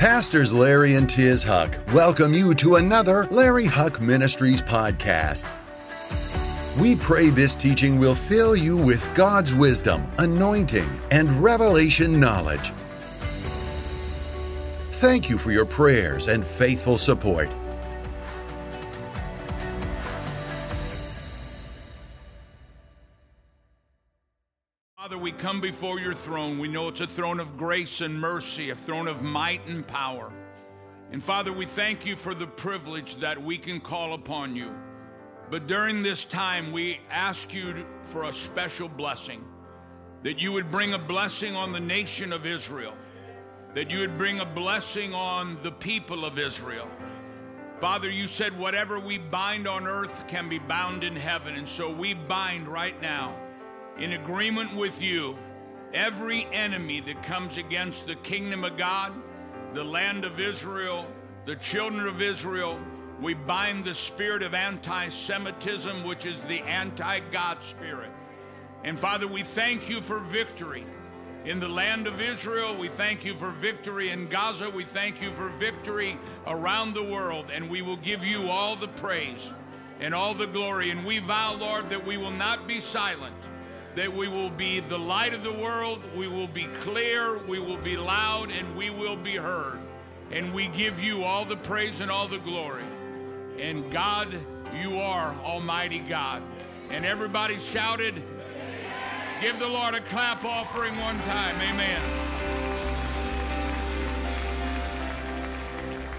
Pastors Larry and Tiz Huch welcome you to another Larry Huch Ministries podcast. We pray this teaching will fill you with God's wisdom, anointing, and revelation knowledge. Thank you for your prayers and faithful support. Come before your throne. We know it's a throne of grace and mercy, a throne of might and power. And Father, we thank you for the privilege that we can call upon you. But during this time, we ask you for a special blessing that you would bring a blessing on the nation of Israel, that you would bring a blessing on the people of Israel. Father, you said whatever we bind on earth can be bound in heaven. And so we bind right now in agreement with you every enemy that comes against the kingdom of God, the land of Israel, the children of Israel. We bind the spirit of anti Semitism, which is the anti God spirit. And Father, we thank you for victory in the land of Israel. We thank you for victory in Gaza. We thank you for victory around the world. And we will give you all the praise and all the glory. And we vow, Lord, that we will not be silent that we will be the light of the world, we will be clear, we will be loud, and we will be heard. And we give you all the praise and all the glory. And God, you are Almighty God. And everybody shouted, Give the Lord a clap offering one time. Amen.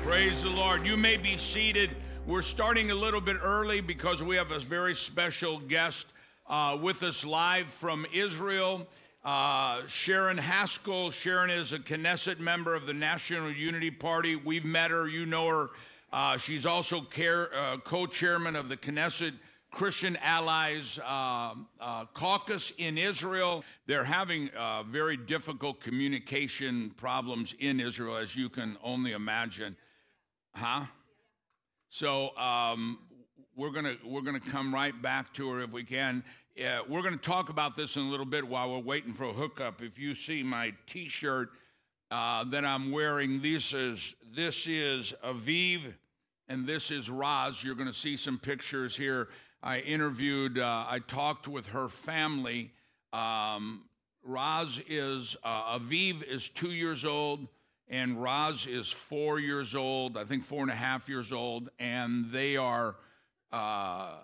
Praise the Lord. You may be seated. We're starting a little bit early because we have a very special guest uh, with us live from Israel. Uh, Sharon Haskel. Sharon is a Knesset member of the National Unity Party. We've met her, you know her. Uh, she's also uh, co chairman of the Knesset Christian Allies uh, uh, Caucus in Israel. They're having very difficult communication problems in Israel, as you can only imagine. Huh? So um, we're gonna we're gonna come right back to her if we can. Uh, we're going to talk about this in a little bit while we're waiting for a hookup. If you see my T-shirt uh, that I'm wearing, this is this is Aviv, and this is Raz. You're going to see some pictures here. I interviewed, uh, I talked with her family. Um, Raz is uh, Aviv is two years old, and Raz is four years old. I think four and a half years old, and they are uh,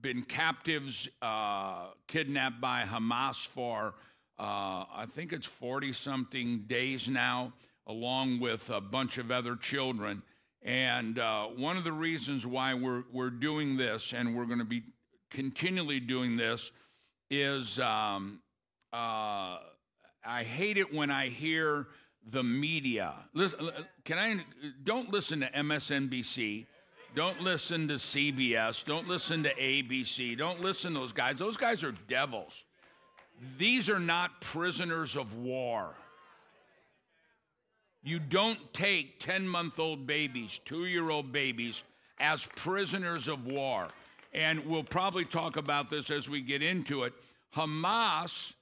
been captives, uh, kidnapped by Hamas for, uh, I think it's 40 something days now, along with a bunch of other children. And uh, one of the reasons why we're, we're doing this, and we're going to be continually doing this, is um, uh, I hate it when I hear the media. Listen, can I? Don't listen to MSNBC don't listen to CBS. Don't listen to ABC. Don't listen to those guys. Those guys are devils. These are not prisoners of war. You don't take 10 month old babies, two year old babies, as prisoners of war. And we'll probably talk about this as we get into it. Hamas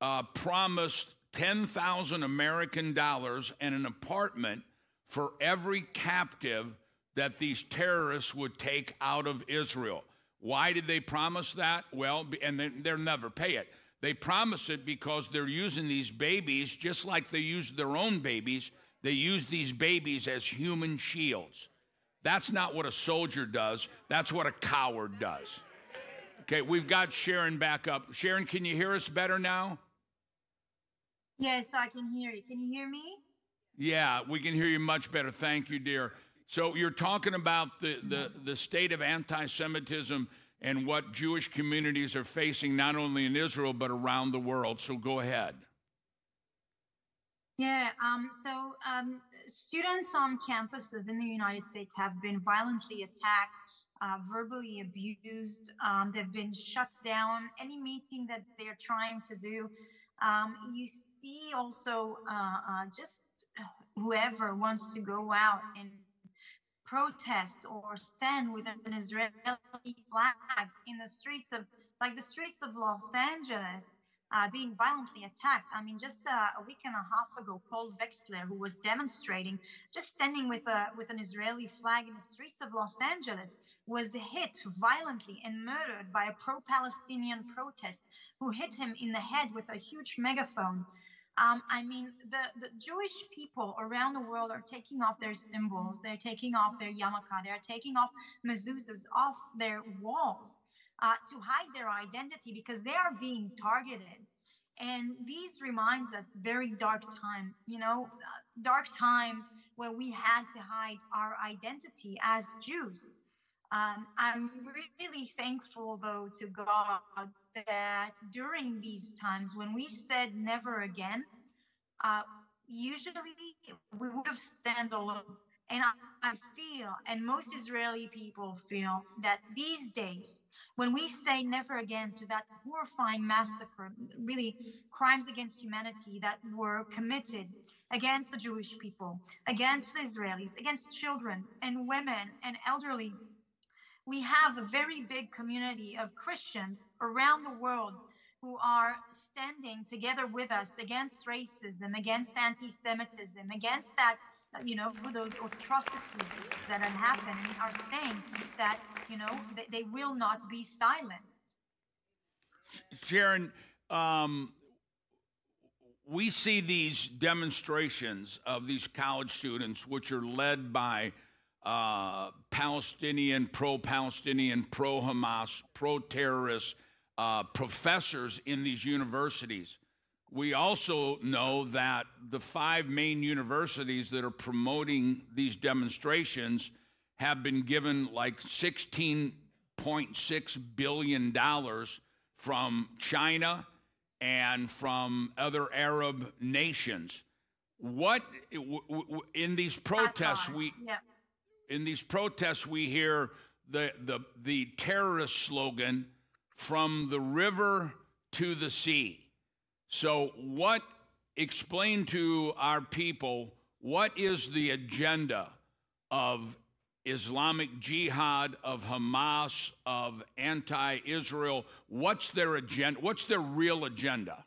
uh, promised 10,000 American dollars and an apartment for every captive that these terrorists would take out of Israel. Why did they promise that? Well, and they'll never pay it. They promise it because they're using these babies just like they use their own babies. They use these babies as human shields. That's not what a soldier does, that's what a coward does. Okay, we've got Sharon back up. Sharon, can you hear us better now? Yes, I can hear you. Can you hear me? Yeah, we can hear you much better. Thank you, dear. So you're talking about the, the, the state of anti Semitism and what Jewish communities are facing not only in Israel but around the world. So go ahead. Yeah, um, so um, students on campuses in the United States have been violently attacked, uh, verbally abused. Um, they've been shut down. Any meeting that they're trying to do, um, you see also uh, uh, just whoever wants to go out and protest or stand with an Israeli flag in the streets of, like the streets of Los Angeles, uh, being violently attacked. I mean, just uh, a week and a half ago, Paul Wexler, who was demonstrating, just standing with a with an Israeli flag in the streets of Los Angeles, was hit violently and murdered by a pro-Palestinian protest who hit him in the head with a huge megaphone. Um, I mean, the, the Jewish people around the world are taking off their symbols. They're taking off their yarmulke. They're taking off mezuzahs off their walls uh, to hide their identity because they are being targeted. And these reminds us very dark time, you know, dark time where we had to hide our identity as Jews. Um, I'm really thankful, though, to God that during these times when we said never again, uh, usually we would have stand alone. And I, I feel, and most Israeli people feel, that these days, when we say never again to that horrifying massacre, really crimes against humanity that were committed against the Jewish people, against the Israelis, against children and women and elderly we have a very big community of Christians around the world who are standing together with us against racism, against anti Semitism, against that, you know, those atrocities that have happened, are saying that, you know, they, they will not be silenced. Sharon, um, we see these demonstrations of these college students, which are led by uh, Palestinian, pro Palestinian, pro Hamas, pro terrorist uh, professors in these universities. We also know that the five main universities that are promoting these demonstrations have been given like $16.6 billion from China and from other Arab nations. What in these protests we yeah in these protests, we hear the, the, the terrorist slogan from the river to the sea. So, what explain to our people what is the agenda of Islamic Jihad, of Hamas, of anti Israel? What's their agenda? What's their real agenda?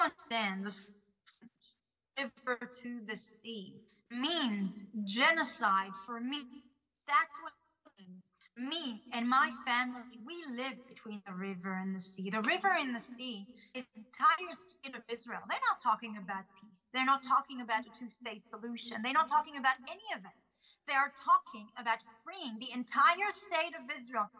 Understand river to the sea means genocide for me. That's what it means. Me and my family, we live between the river and the sea. The river and the sea is the entire state of Israel. They're not talking about peace. They're not talking about a two state solution. They're not talking about any of it. They are talking about freeing the entire state of Israel.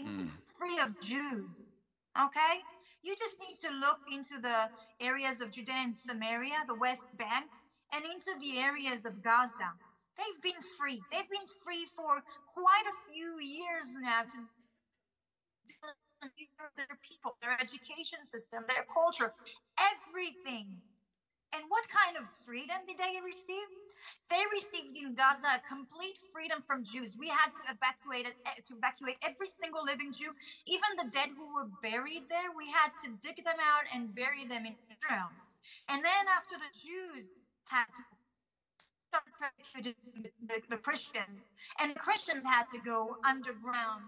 Mm. Free of Jews. Okay? You just need to look into the areas of Judea and Samaria, the West Bank, and into the areas of Gaza. They've been free. They've been free for quite a few years now to their people, their education system, their culture, everything. And what kind of freedom did they receive? They received in Gaza complete freedom from Jews. We had to evacuate eh, to evacuate every single living Jew, even the dead who were buried there. We had to dig them out and bury them in Israel. And then after the Jews had to the, the, the Christians, and Christians had to go underground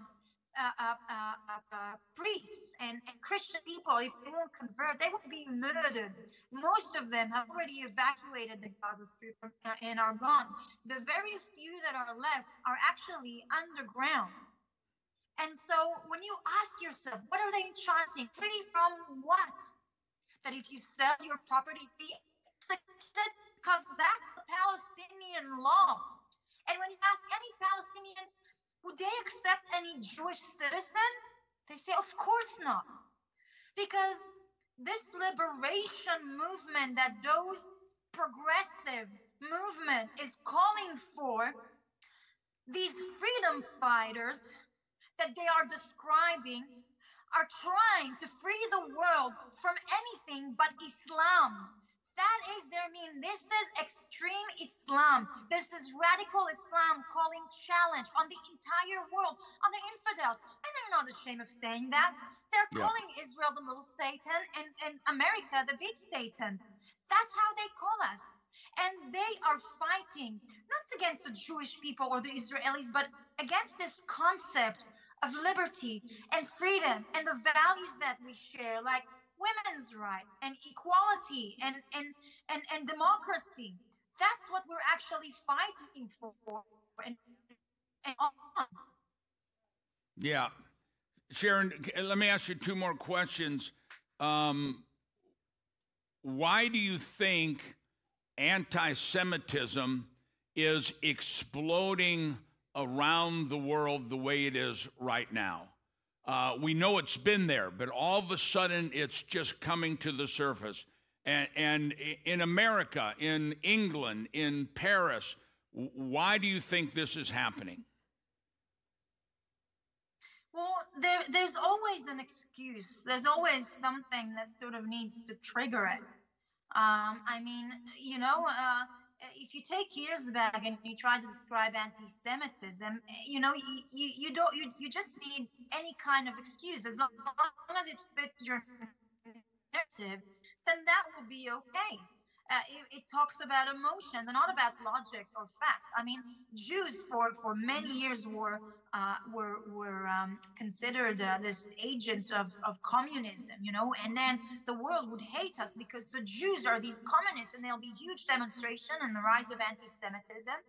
uh, uh, uh, priests and, and, Christian people, if they won't convert, they will be murdered. Most of them have already evacuated the Gaza Strip and are gone. The very few that are left are actually underground. And so when you ask yourself, what are they chanting? Free from what? That if you sell your property, be executed? Because that's the Palestinian law. And when you ask any Palestinians, would they accept any Jewish citizen? They say, of course not. Because this liberation movement that those progressive movement is calling for, these freedom fighters that they are describing are trying to free the world from anything but Islam. That is their mean. This is extreme Islam. This is radical Islam calling challenge on the entire world, on the infidels. And they're not ashamed of saying that. They're yeah. calling Israel the little Satan and, and America the big Satan. That's how they call us. And they are fighting not against the Jewish people or the Israelis, but against this concept of liberty and freedom and the values that we share, like women's right and equality and, and, and, and democracy. That's what we're actually fighting for. And, and yeah. Sharon, let me ask you two more questions. Um, why do you think anti Semitism is exploding around the world the way it is right now? Uh, we know it's been there, but all of a sudden it's just coming to the surface. And, and in America, in England, in Paris, why do you think this is happening? Well, there, there's always an excuse. There's always something that sort of needs to trigger it. Um, I mean, you know, uh, if you take years back and you try to describe anti-Semitism, you know, you, you, don't, you, you just need any kind of excuse as long as it fits your narrative, then that will be okay uh, it, it, talks about emotions and not about logic or facts. I mean, Jews for, for many years were uh, were were um, considered uh, this agent of, of communism, you know, and then the world would hate us because the Jews are these communists, and there'll be huge demonstration and the rise of anti-Semitism,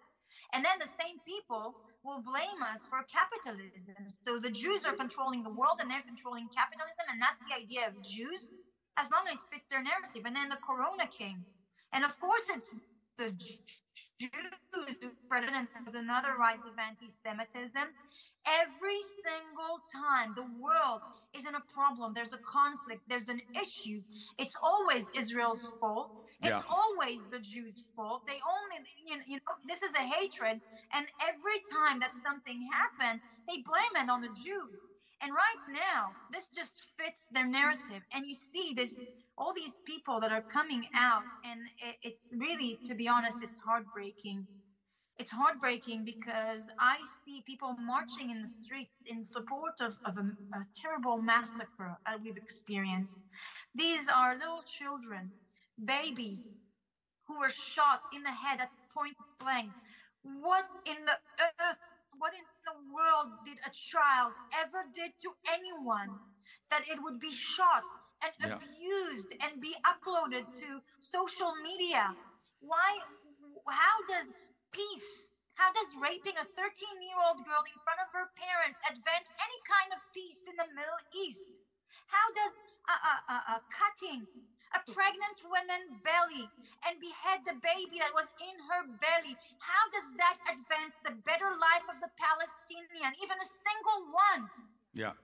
and then the same people will blame us for capitalism. So the Jews are controlling the world, and they're controlling capitalism, and that's the idea of Jews. As long as it fits their narrative, and then the Corona came, and of course, it's the Jews who spread it, and there's another rise of anti Semitism. Every single time the world is in a problem, there's a conflict, there's an issue, it's always Israel's fault. It's yeah. always the Jews' fault. They only, you know, you know, this is a hatred. And every time that something happened, they blame it on the Jews. And right now, this just fits their narrative. And you see this all these people that are coming out and it's really to be honest it's heartbreaking. It's heartbreaking because i see people marching in the streets in support of, of a, a terrible massacre that we've experienced. These are little children babies who were shot in the head at point blank. What in the earth what in the world did a child ever did to anyone that it would be shot and yeah. abused and be uploaded to social media. Why? How does peace, how does raping a 13 year old girl in front of her parents advance any kind of peace in the Middle East? How does uh, uh, uh, uh, cutting a pregnant woman's belly and behead the baby that was in her belly, how does that advance the better life of the Palestinian, even a single one? Yeah.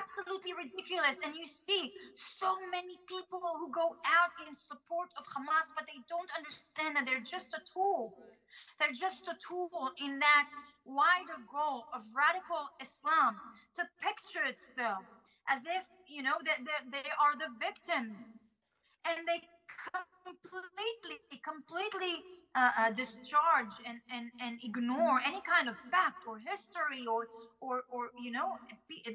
Absolutely ridiculous. And you see so many people who go out in support of Hamas, but they don't understand that they're just a tool. They're just a tool in that wider goal of radical Islam to picture itself as if, you know, that they are the victims. And they completely, completely uh, uh, discharge and, and, and ignore any kind of fact or history or, or, or, you know,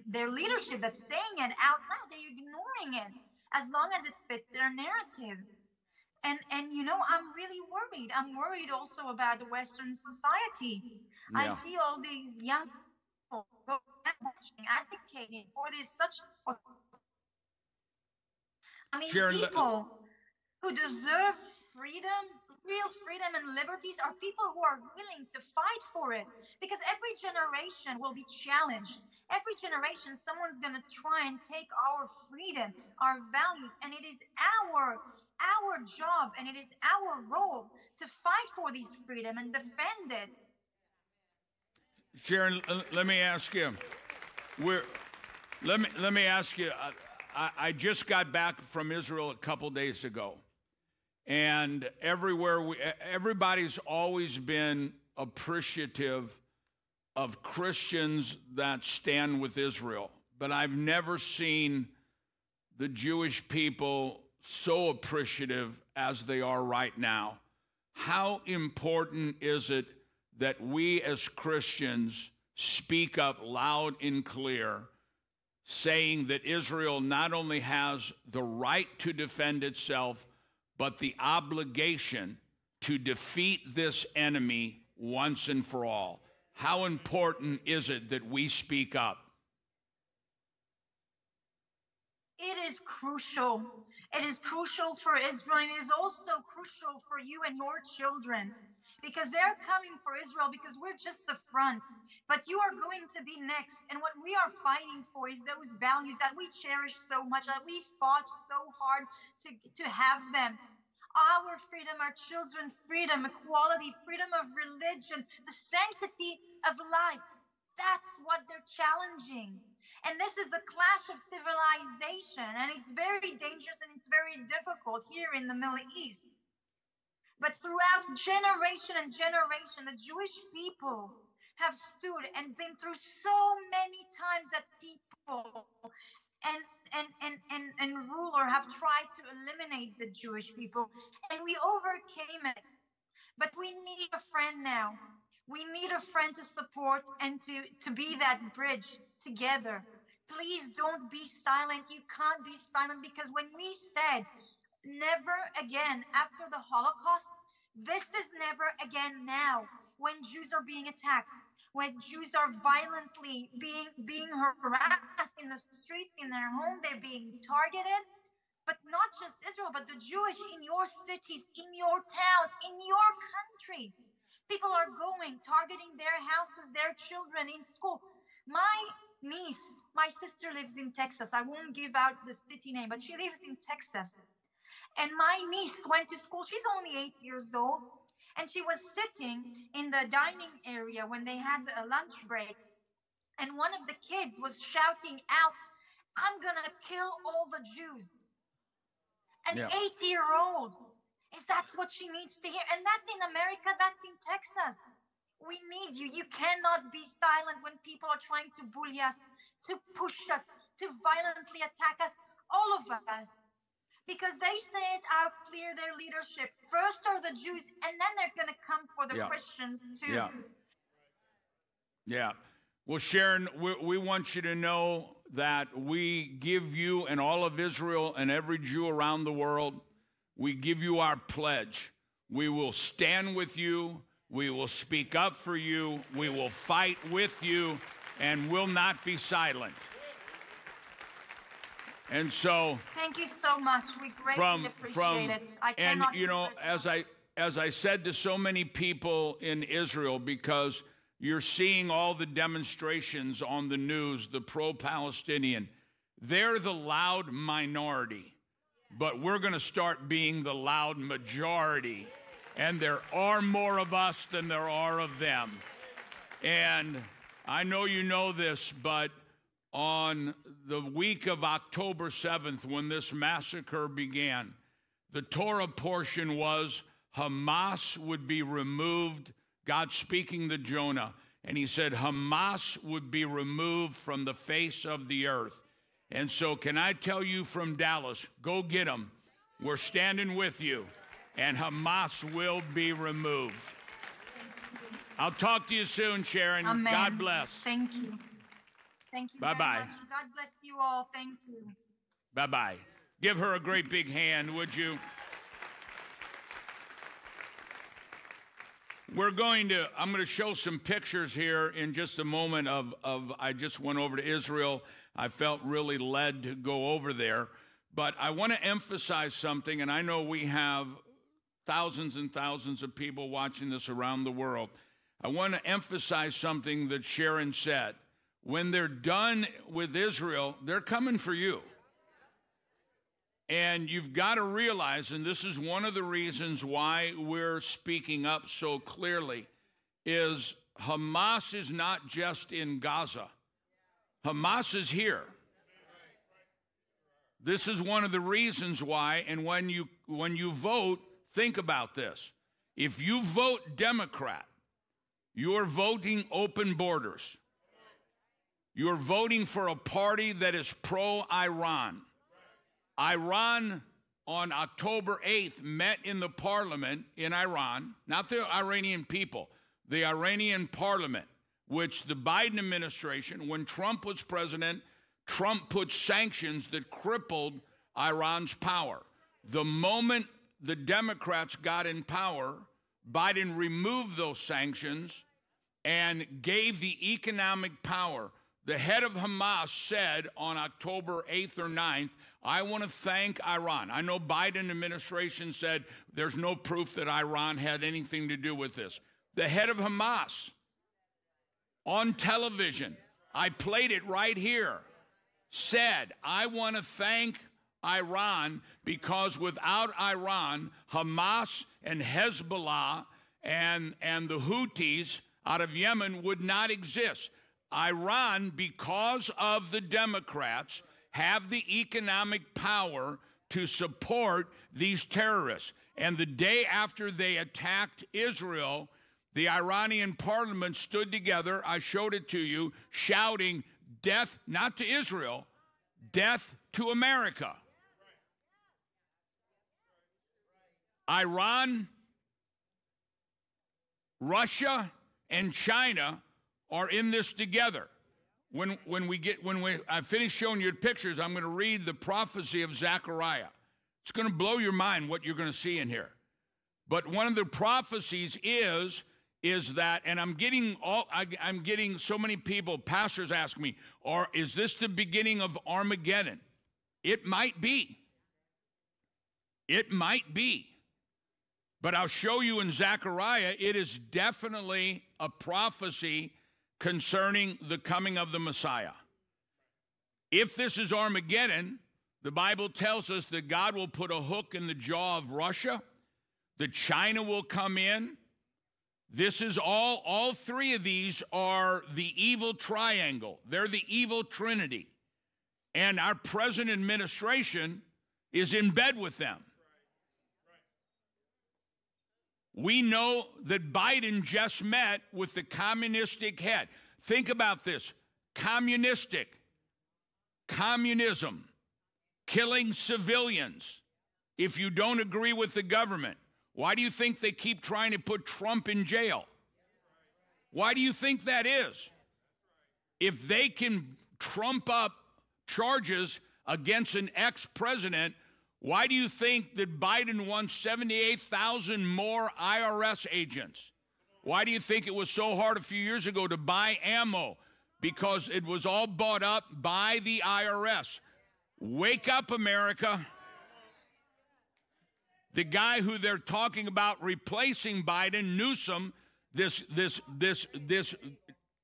their leadership that's saying it out loud. They're ignoring it as long as it fits their narrative. And, and you know, I'm really worried. I'm worried also about the Western society. Yeah. I see all these young people advocating for this such. I mean, Sharon, people who deserve freedom, real freedom and liberties, are people who are willing to fight for it. Because every generation will be challenged. Every generation, someone's going to try and take our freedom, our values, and it is our our job and it is our role to fight for these freedom and defend it. Sharon, let me ask you. We're, let me let me ask you. I, I just got back from Israel a couple days ago and everywhere we, everybody's always been appreciative of Christians that stand with Israel. But I've never seen the Jewish people so appreciative as they are right now. How important is it that we as Christians speak up loud and clear, saying that Israel not only has the right to defend itself, but the obligation to defeat this enemy once and for all. How important is it that we speak up? It is crucial. It is crucial for Israel, and it is also crucial for you and your children because they're coming for Israel because we're just the front. But you are going to be next. And what we are fighting for is those values that we cherish so much, that we fought so hard to, to have them. Our freedom, our children's freedom, equality, freedom of religion, the sanctity of life. That's what they're challenging. And this is the clash of civilization, and it's very dangerous and it's very difficult here in the Middle East. But throughout generation and generation, the Jewish people have stood and been through so many times that people and and and and, and ruler have tried to eliminate the Jewish people, and we overcame it. But we need a friend now. We need a friend to support and to, to be that bridge together. Please don't be silent. You can't be silent because when we said never again after the Holocaust, this is never again now when Jews are being attacked, when Jews are violently being being harassed in the streets in their home, they're being targeted. But not just Israel, but the Jewish in your cities, in your towns, in your country. People are going, targeting their houses, their children in school. My niece, my sister lives in Texas. I won't give out the city name, but she lives in Texas. And my niece went to school. She's only eight years old. And she was sitting in the dining area when they had a lunch break. And one of the kids was shouting out, I'm going to kill all the Jews. An yeah. eight year old. Is that what she needs to hear? And that's in America, that's in Texas. We need you. You cannot be silent when people are trying to bully us, to push us, to violently attack us, all of us. Because they say it out clear their leadership. First are the Jews, and then they're going to come for the yeah. Christians too. Yeah. Yeah. Well, Sharon, we, we want you to know that we give you and all of Israel and every Jew around the world, we give you our pledge. We will stand with you we will speak up for you. We will fight with you and will not be silent. And so Thank you so much. We greatly from, appreciate from, it. I and you know, as I as I said to so many people in Israel, because you're seeing all the demonstrations on the news, the pro-Palestinian, they're the loud minority, but we're going to start being the loud majority and there are more of us than there are of them. And I know you know this, but on the week of October 7th, when this massacre began, the Torah portion was Hamas would be removed. God speaking to Jonah, and he said, Hamas would be removed from the face of the earth. And so, can I tell you from Dallas, go get them. We're standing with you and Hamas will be removed. I'll talk to you soon, Sharon. Amen. God bless. Thank you. Thank you. Bye bye. God bless you all. Thank you. Bye bye. Give her a great big hand, would you? We're going to, I'm going to show some pictures here in just a moment of, of I just went over to Israel. I felt really led to go over there. But I want to emphasize something, and I know we have thousands and thousands of people watching this around the world. I want to emphasize something that Sharon said. When they're done with Israel, they're coming for you. And you've got to realize, and this is one of the reasons why we're speaking up so clearly, is Hamas is not just in Gaza. Hamas is here. This is one of the reasons why, and when you when you vote, Think about this. If you vote Democrat, you're voting open borders. You're voting for a party that is pro Iran. Iran on October 8th met in the parliament in Iran, not the Iranian people, the Iranian parliament, which the Biden administration, when Trump was president, Trump put sanctions that crippled Iran's power. The moment the Democrats got in power, Biden removed those sanctions and gave the economic power. The head of Hamas said on October 8th or 9th, I want to thank Iran. I know Biden administration said there's no proof that Iran had anything to do with this. The head of Hamas on television, I played it right here, said, I want to thank Iran because without Iran, Hamas and Hezbollah and, and the Houthis out of Yemen would not exist. Iran, because of the Democrats, have the economic power to support these terrorists. And the day after they attacked Israel, the Iranian parliament stood together. I showed it to you, shouting, Death, not to Israel, death to America. Iran, Russia, and China are in this together. When, when we get when we I finish showing you pictures, I'm going to read the prophecy of Zechariah. It's going to blow your mind what you're going to see in here. But one of the prophecies is is that, and I'm getting all I, am getting so many people, pastors ask me, or is this the beginning of Armageddon? It might be. It might be. But I'll show you in Zechariah, it is definitely a prophecy concerning the coming of the Messiah. If this is Armageddon, the Bible tells us that God will put a hook in the jaw of Russia, that China will come in. This is all, all three of these are the evil triangle. They're the evil trinity. And our present administration is in bed with them. We know that Biden just met with the communistic head. Think about this communistic, communism, killing civilians if you don't agree with the government. Why do you think they keep trying to put Trump in jail? Why do you think that is? If they can trump up charges against an ex president why do you think that Biden wants 78,000 more IRS agents? Why do you think it was so hard a few years ago to buy ammo? Because it was all bought up by the IRS. Wake up, America. The guy who they're talking about replacing Biden, Newsom, this this this this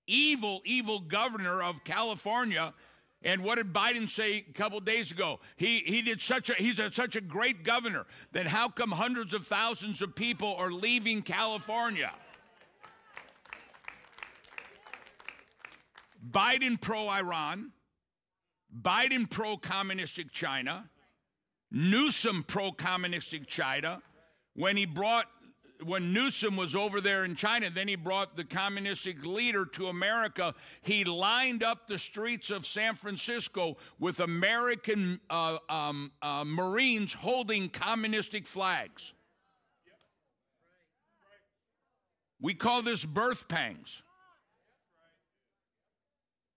evil evil governor of California and what did Biden say a couple days ago? He, he did such a he's a, such a great governor. Then how come hundreds of thousands of people are leaving California? Biden pro Iran, Biden pro communistic China, Newsom pro communistic China. When he brought when Newsom was over there in China, then he brought the communistic leader to America. He lined up the streets of San Francisco with American uh, um, uh, Marines holding communistic flags. We call this birth pangs.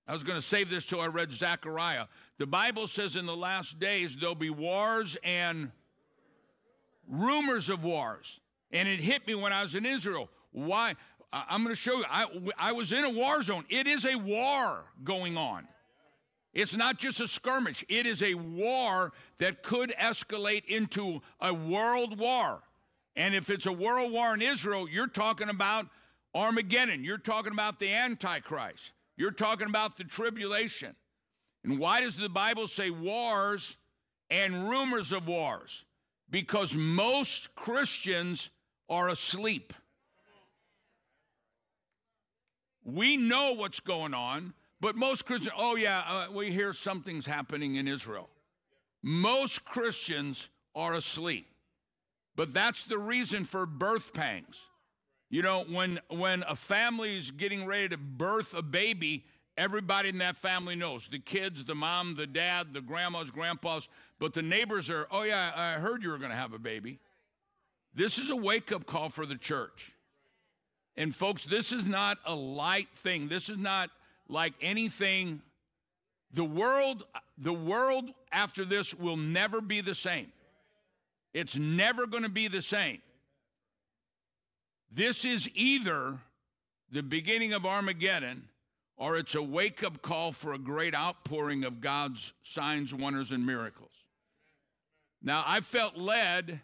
I was going to save this till I read Zechariah. The Bible says in the last days there'll be wars and rumors of wars. And it hit me when I was in Israel. Why? I'm going to show you. I, I was in a war zone. It is a war going on. It's not just a skirmish, it is a war that could escalate into a world war. And if it's a world war in Israel, you're talking about Armageddon. You're talking about the Antichrist. You're talking about the tribulation. And why does the Bible say wars and rumors of wars? Because most Christians are asleep. We know what's going on, but most Christians, oh yeah, uh, we hear something's happening in Israel. Most Christians are asleep. But that's the reason for birth pangs. You know, when when a family is getting ready to birth a baby, everybody in that family knows. The kids, the mom, the dad, the grandmas, grandpas, but the neighbors are, "Oh yeah, I heard you were going to have a baby." This is a wake up call for the church. And folks, this is not a light thing. This is not like anything the world the world after this will never be the same. It's never going to be the same. This is either the beginning of Armageddon or it's a wake up call for a great outpouring of God's signs, wonders, and miracles. Now, I felt led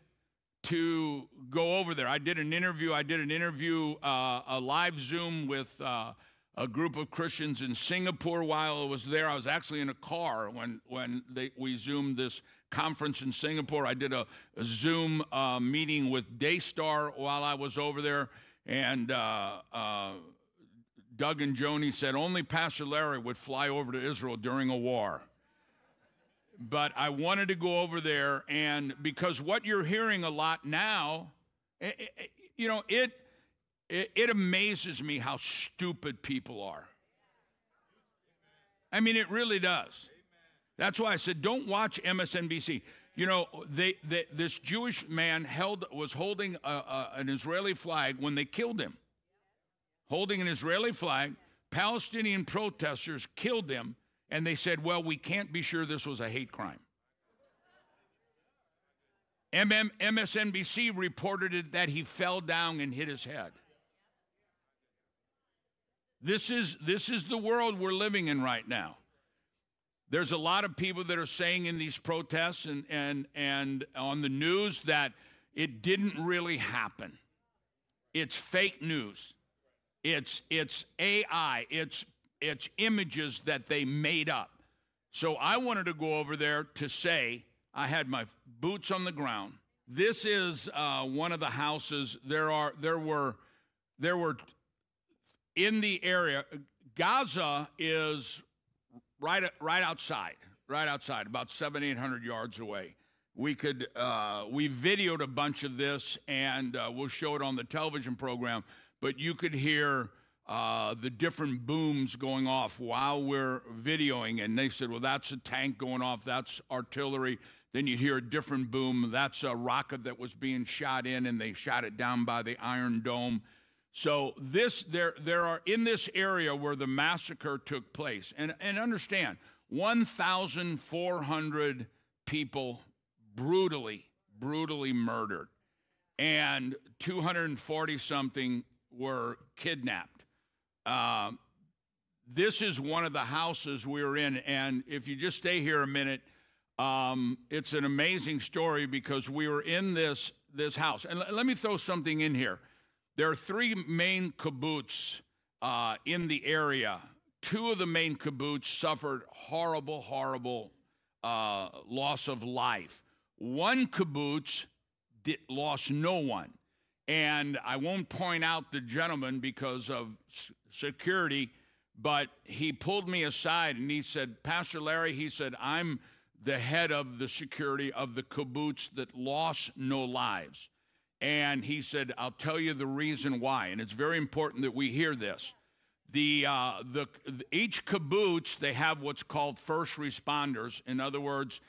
to go over there. I did an interview. I did an interview, uh, a live Zoom with uh, a group of Christians in Singapore while I was there. I was actually in a car when when they, we zoomed this conference in Singapore. I did a, a Zoom uh, meeting with Daystar while I was over there, and uh, uh, Doug and Joni said only Pastor Larry would fly over to Israel during a war. But I wanted to go over there, and because what you're hearing a lot now, it, it, you know, it, it it amazes me how stupid people are. I mean, it really does. That's why I said, don't watch MSNBC. You know, they, they this Jewish man held was holding a, a, an Israeli flag when they killed him. Holding an Israeli flag, Palestinian protesters killed him, and they said, "Well, we can't be sure this was a hate crime." MM, MSNBC reported that he fell down and hit his head. This is this is the world we're living in right now. There's a lot of people that are saying in these protests and, and, and on the news that it didn't really happen. It's fake news. It's, it's AI. It's, it's images that they made up. So I wanted to go over there to say I had my boots on the ground. This is uh, one of the houses. There are there were there were in the area. Gaza is right, right outside, right outside, about seven, eight hundred yards away. We could, uh, we videoed a bunch of this, and uh, we'll show it on the television program. But you could hear uh, the different booms going off while we're videoing, and they said, "Well, that's a tank going off. That's artillery." Then you'd hear a different boom. That's a rocket that was being shot in, and they shot it down by the Iron Dome. So this there there are in this area where the massacre took place. And and understand, 1,400 people brutally brutally murdered and 240 something were kidnapped. Uh, this is one of the houses we were in, and if you just stay here a minute, um, it's an amazing story because we were in this this house. And l- let me throw something in here. There are three main kibbutz uh, in the area. Two of the main kibbutz suffered horrible, horrible uh, loss of life. One kibbutz did, lost no one. And I won't point out the gentleman because of security, but he pulled me aside and he said, Pastor Larry, he said, I'm the head of the security of the kibbutz that lost no lives. And he said, I'll tell you the reason why. And it's very important that we hear this. The, uh, the, each kibbutz, they have what's called first responders. In other words,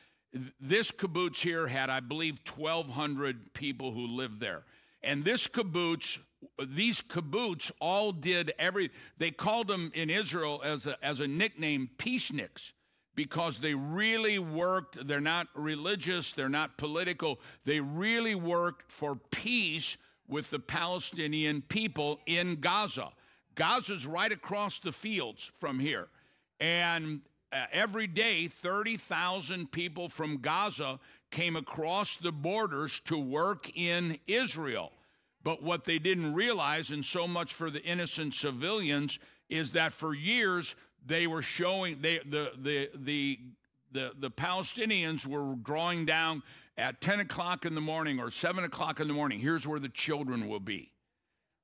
this kibbutz here had, I believe, 1,200 people who lived there. And this kibbutz, these kibbutz all did every, they called them in Israel as a, as a nickname, peaceniks because they really worked. They're not religious, they're not political. They really worked for peace with the Palestinian people in Gaza. Gaza's right across the fields from here. And uh, every day, 30,000 people from Gaza came across the borders to work in Israel. But what they didn't realize, and so much for the innocent civilians, is that for years they were showing they the the the the, the Palestinians were drawing down at 10 o'clock in the morning or 7 o'clock in the morning. Here's where the children will be.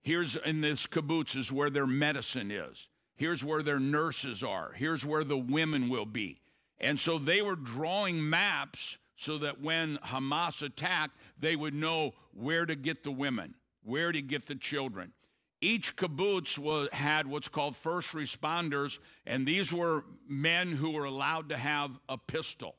Here's in this kibbutz is where their medicine is. Here's where their nurses are. Here's where the women will be. And so they were drawing maps so that when Hamas attacked, they would know where to get the women, where to get the children. Each kibbutz was, had what's called first responders, and these were men who were allowed to have a pistol.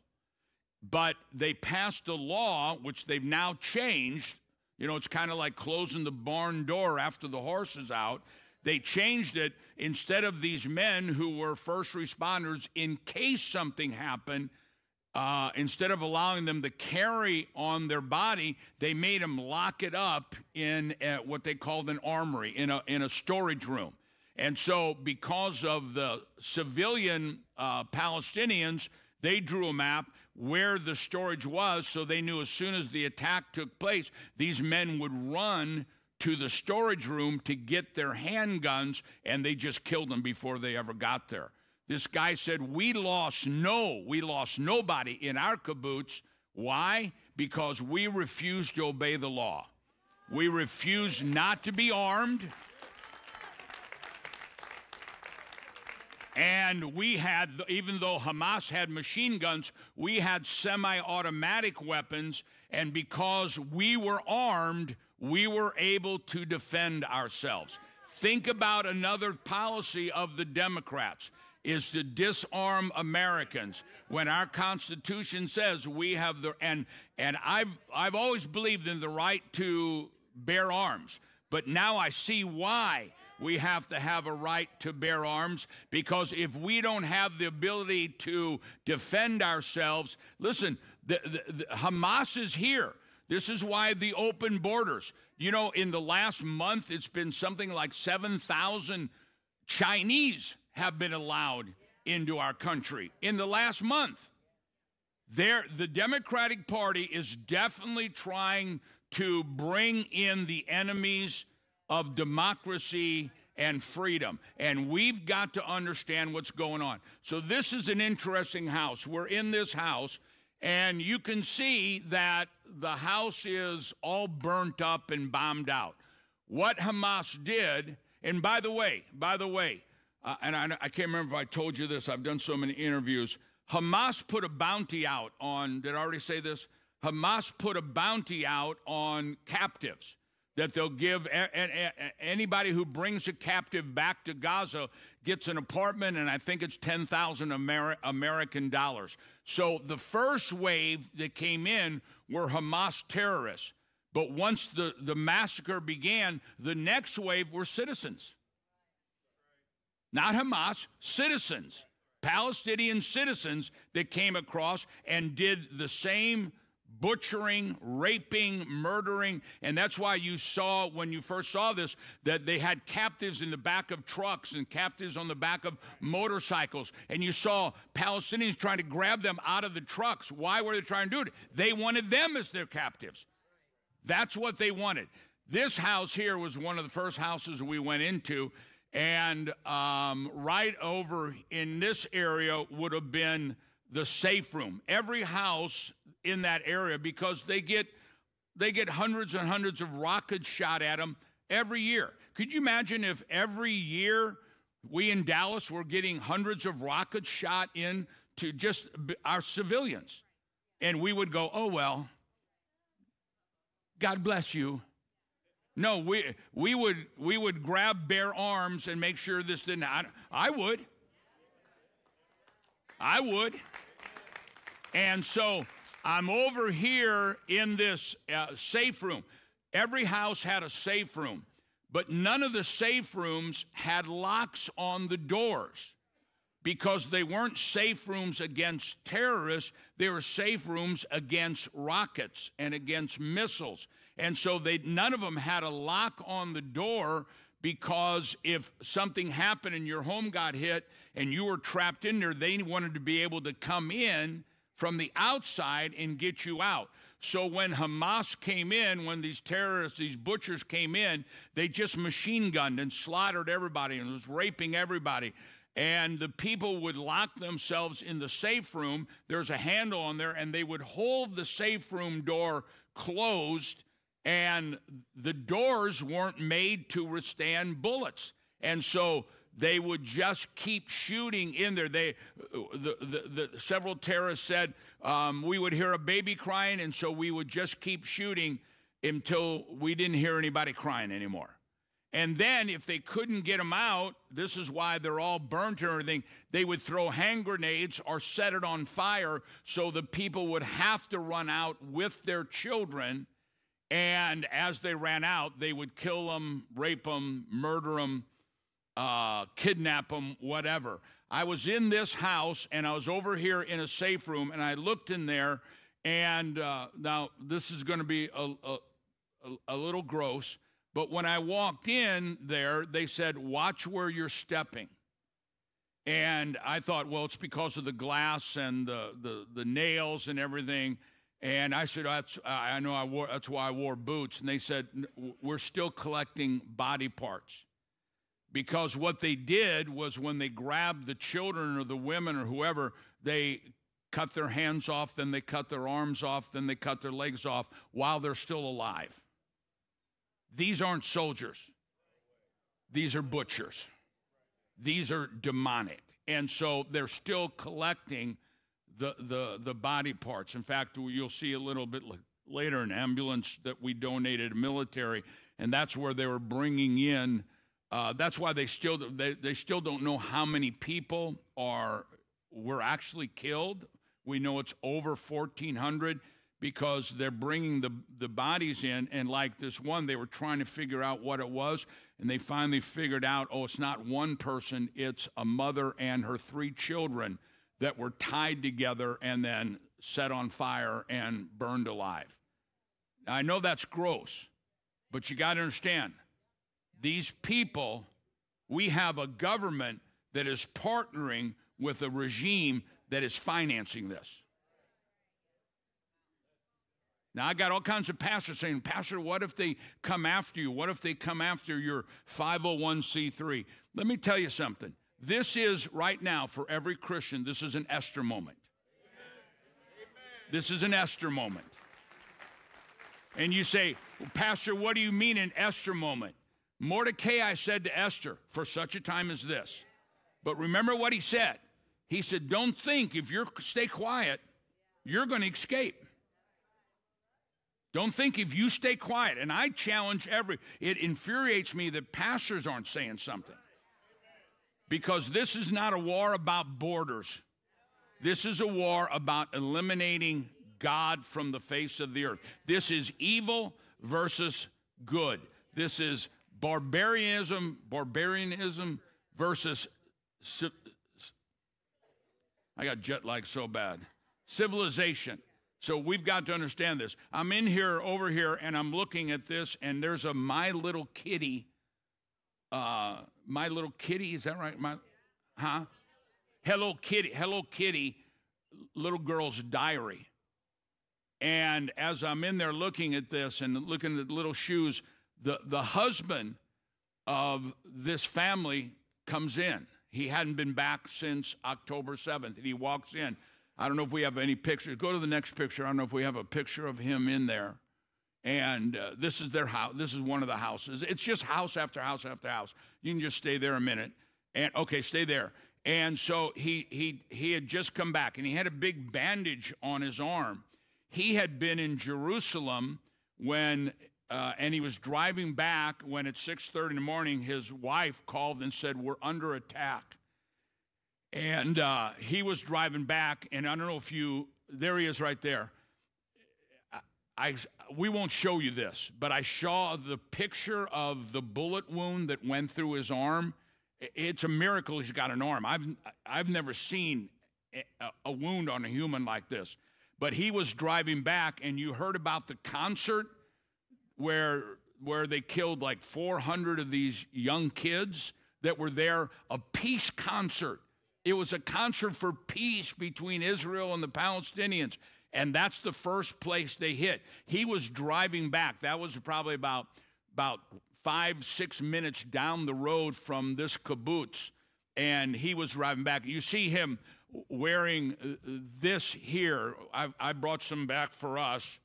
But they passed a law, which they've now changed. You know, it's kind of like closing the barn door after the horse is out. They changed it instead of these men who were first responders in case something happened. Uh, instead of allowing them to carry on their body, they made them lock it up in a, what they called an armory, in a, in a storage room. And so, because of the civilian uh, Palestinians, they drew a map where the storage was so they knew as soon as the attack took place, these men would run to the storage room to get their handguns, and they just killed them before they ever got there. This guy said, We lost no, we lost nobody in our kibbutz. Why? Because we refused to obey the law. We refused not to be armed. And we had, even though Hamas had machine guns, we had semi automatic weapons. And because we were armed, we were able to defend ourselves. Think about another policy of the Democrats is to disarm Americans when our Constitution says we have the and and I've I've always believed in the right to bear arms, but now I see why we have to have a right to bear arms because if we don't have the ability to defend ourselves, listen, the, the, the Hamas is here. This is why the open borders. You know, in the last month, it's been something like 7,000 Chinese have been allowed into our country in the last month. There, the Democratic Party is definitely trying to bring in the enemies of democracy and freedom. And we've got to understand what's going on. So, this is an interesting house. We're in this house, and you can see that the house is all burnt up and bombed out. What Hamas did, and by the way, by the way, uh, and I, I can't remember if I told you this, I've done so many interviews. Hamas put a bounty out on, did I already say this? Hamas put a bounty out on captives that they'll give a, a, a, anybody who brings a captive back to Gaza gets an apartment, and I think it's 10,000 Ameri- American dollars. So the first wave that came in were Hamas terrorists. But once the, the massacre began, the next wave were citizens. Not Hamas, citizens, Palestinian citizens that came across and did the same butchering, raping, murdering. And that's why you saw, when you first saw this, that they had captives in the back of trucks and captives on the back of motorcycles. And you saw Palestinians trying to grab them out of the trucks. Why were they trying to do it? They wanted them as their captives. That's what they wanted. This house here was one of the first houses we went into. And um, right over in this area would have been the safe room. Every house in that area because they get they get hundreds and hundreds of rockets shot at them every year. Could you imagine if every year we in Dallas were getting hundreds of rockets shot in to just our civilians? And we would go, "Oh well. God bless you." No, we we would we would grab bare arms and make sure this didn't I, I would. I would. And so I'm over here in this uh, safe room. Every house had a safe room, but none of the safe rooms had locks on the doors because they weren't safe rooms against terrorists, they were safe rooms against rockets and against missiles. And so they none of them had a lock on the door because if something happened and your home got hit and you were trapped in there, they wanted to be able to come in from the outside and get you out. So when Hamas came in, when these terrorists, these butchers came in, they just machine gunned and slaughtered everybody and was raping everybody. And the people would lock themselves in the safe room. There's a handle on there, and they would hold the safe room door closed, and the doors weren't made to withstand bullets. And so they would just keep shooting in there. They, the, the, the several terrorists said um, we would hear a baby crying, and so we would just keep shooting until we didn't hear anybody crying anymore. And then, if they couldn't get them out, this is why they're all burnt and everything, they would throw hand grenades or set it on fire so the people would have to run out with their children. And as they ran out, they would kill them, rape them, murder them, uh, kidnap them, whatever. I was in this house and I was over here in a safe room and I looked in there. And uh, now this is going to be a, a, a little gross, but when I walked in there, they said, Watch where you're stepping. And I thought, well, it's because of the glass and the, the, the nails and everything. And I said, that's, I know I wore, that's why I wore boots. And they said, we're still collecting body parts because what they did was when they grabbed the children or the women or whoever, they cut their hands off, then they cut their arms off, then they cut their legs off while they're still alive. These aren't soldiers, these are butchers, these are demonic. And so they're still collecting the, the, the body parts. In fact, you'll see a little bit later an ambulance that we donated to military, and that's where they were bringing in uh, that's why they still they, they still don't know how many people are were actually killed. We know it's over 1,400 because they're bringing the, the bodies in. And like this one, they were trying to figure out what it was. And they finally figured out oh, it's not one person, it's a mother and her three children that were tied together and then set on fire and burned alive. Now, I know that's gross, but you got to understand these people, we have a government that is partnering with a regime that is financing this. Now, I got all kinds of pastors saying, Pastor, what if they come after you? What if they come after your 501c3? Let me tell you something. This is right now for every Christian, this is an Esther moment. This is an Esther moment. And you say, Pastor, what do you mean an Esther moment? Mordecai I said to Esther, For such a time as this. But remember what he said. He said, Don't think if you stay quiet, you're going to escape. Don't think if you stay quiet. And I challenge every, it infuriates me that pastors aren't saying something. Because this is not a war about borders. This is a war about eliminating God from the face of the earth. This is evil versus good. This is barbarianism, barbarianism versus I got jet lag so bad. Civilization. So we've got to understand this. I'm in here over here and I'm looking at this and there's a my little kitty uh my little kitty is that right? My huh? Hello Kitty, Hello Kitty little girl's diary. And as I'm in there looking at this and looking at the little shoes, the, the husband of this family comes in. He hadn't been back since October 7th, and he walks in. I don't know if we have any pictures. Go to the next picture. I don't know if we have a picture of him in there. And uh, this is their house. This is one of the houses. It's just house after house after house. You can just stay there a minute. And okay, stay there. And so he he he had just come back, and he had a big bandage on his arm. He had been in Jerusalem when uh, and he was driving back when at 6.30 in the morning his wife called and said we're under attack and uh, he was driving back and i don't know if you there he is right there. I, we won't show you this but i saw the picture of the bullet wound that went through his arm. It's a miracle he's got an arm. I've, I've never seen a, wound on a human like this. But he was driving back and you heard about the concert where where they killed like 400 of these young kids that were there a peace concert it was a concert for peace between Israel and the Palestinians and that's the first place they hit. He was driving back. That was probably about about 5 6 minutes down the road from this kibbutz and he was driving back. You see him wearing uh, this here. I, I brought some back for us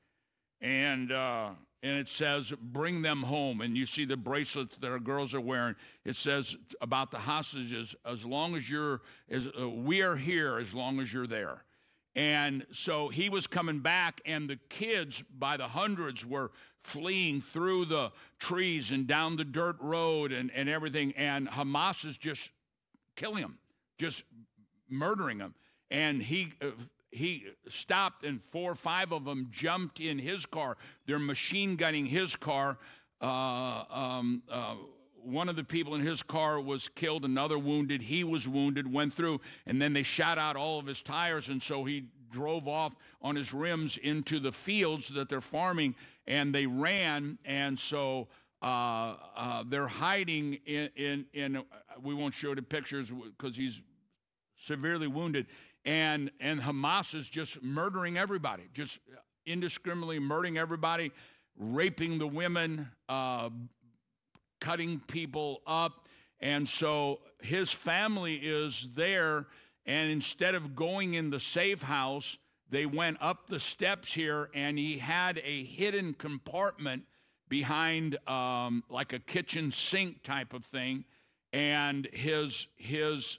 and uh, and it says, bring them home. And you see the bracelets that our girls are wearing. It says about the hostages, as long as you're, as, uh, we are here as long as you're there. And so he was coming back, and the kids by the hundreds were fleeing through the trees and down the dirt road and, and everything. And Hamas is just killing them, just murdering them. And he uh, he stopped and four or five of them jumped in his car. They're machine gunning his car uh, um, uh, one of the people in his car was killed, another wounded. He was wounded, went through, and then they shot out all of his tires, and so he drove off on his rims into the fields that they're farming, and they ran, and so uh, uh, they're hiding in, in, in, we won't show the pictures because he's severely wounded, and and Hamas is just murdering everybody, just indiscriminately murdering everybody, raping the women, uh, cutting people up. And so his family is there. And instead of going in the safe house, they went up the steps here and he had a hidden compartment behind um, like a kitchen sink type of thing. And his, his,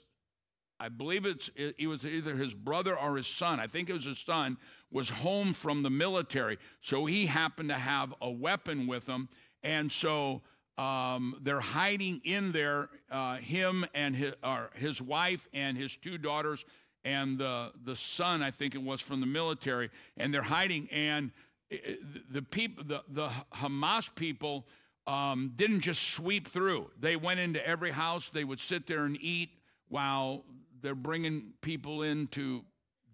I believe it's, it, was either his brother or his son, I think it was his son, was home from the military. So he happened to have a weapon with him. And so um, they're hiding in there, uh, him and his, his wife and his two daughters and the, the son, I think it was from the military, and they're hiding. And the people, the, the Hamas people, um, didn't just sweep through. They went into every house. They would sit there and eat while they're bringing people in to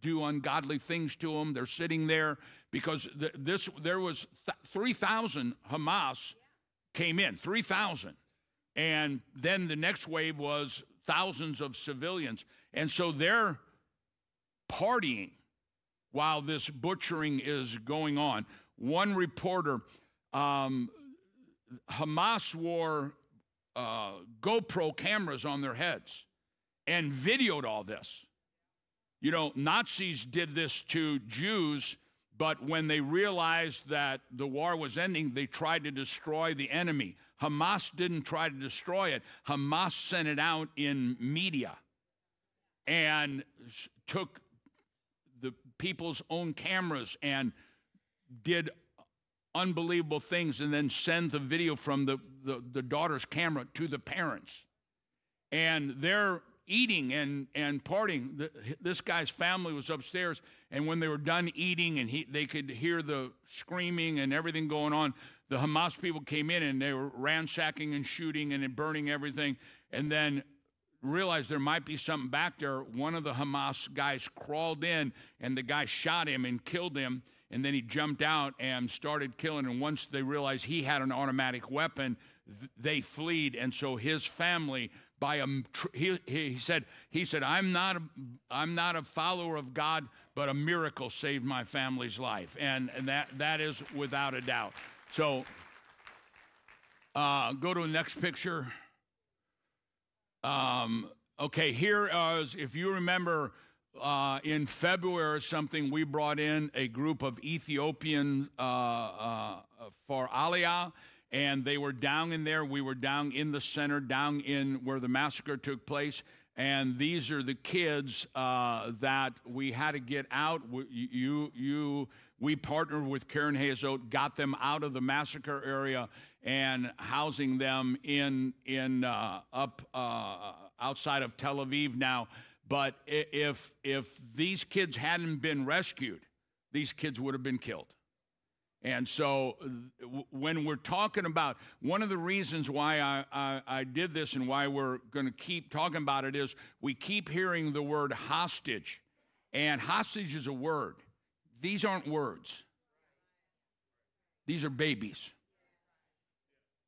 do ungodly things to them. They're sitting there because this there was th- 3,000 Hamas came in, 3,000. And then the next wave was thousands of civilians. And so they're partying while this butchering is going on. One reporter, um, Hamas wore uh, GoPro cameras on their heads and videoed all this. You know, Nazis did this to Jews but when they realized that the war was ending, they tried to destroy the enemy. Hamas didn't try to destroy it, Hamas sent it out in media and took the people's own cameras and did unbelievable things and then send the video from the, the, the daughter's camera to the parents. And they're eating and, and partying. this guy's family was upstairs, and when they were done eating and he, they could hear the screaming and everything going on, the Hamas people came in and they were ransacking and shooting and burning everything, and then realized there might be something back there. One of the Hamas guys crawled in, and the guy shot him and killed him. And then he jumped out and started killing. And once they realized he had an automatic weapon, they fled. And so his family by a he, he said he said I'm not a, I'm not a follower of God but a miracle saved my family's life. And, and that that is without a doubt. So uh, go to the next picture. Um, okay here is if you remember uh, in February or something we brought in a group of Ethiopian uh, uh for Aliyah and they were down in there. We were down in the center, down in where the massacre took place. And these are the kids uh, that we had to get out. You, you, we partnered with Keren Hayesod, got them out of the massacre area and housing them in in uh, up uh, outside of Tel Aviv now. But if if these kids hadn't been rescued, these kids would have been killed. And so, when we're talking about one of the reasons why I, I, I did this and why we're going to keep talking about it is we keep hearing the word hostage. And hostage is a word, these aren't words, these are babies.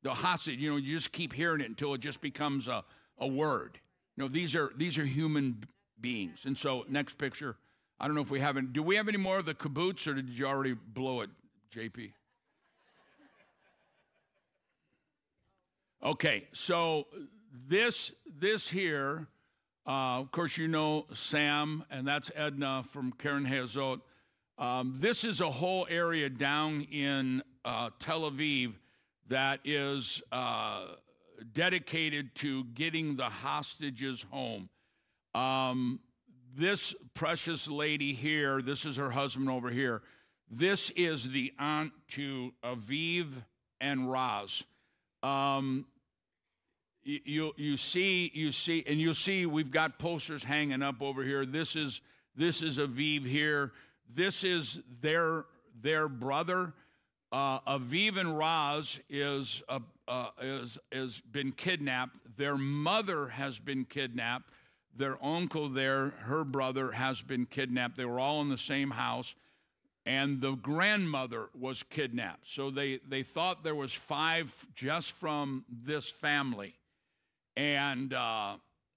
The hostage, you know, you just keep hearing it until it just becomes a, a word. You know, these are, these are human beings. And so, next picture. I don't know if we haven't. Do we have any more of the kibbutz, or did you already blow it? JP. Okay, so this this here, uh, of course, you know Sam, and that's Edna from Keren Hayesod. Um, this is a whole area down in uh, Tel Aviv that is uh, dedicated to getting the hostages home. Um, this precious lady here, this is her husband over here. This is the aunt to Aviv and Raz. Um, you you see you see and you'll see we've got posters hanging up over here. This is this is Aviv here. This is their their brother. uh, Aviv and Raz is, uh, uh, is, is been kidnapped. Their mother has been kidnapped. Their uncle there, her brother, has been kidnapped. They were all in the same house. And the grandmother was kidnapped. So they, they thought there was five just from this family. And uh,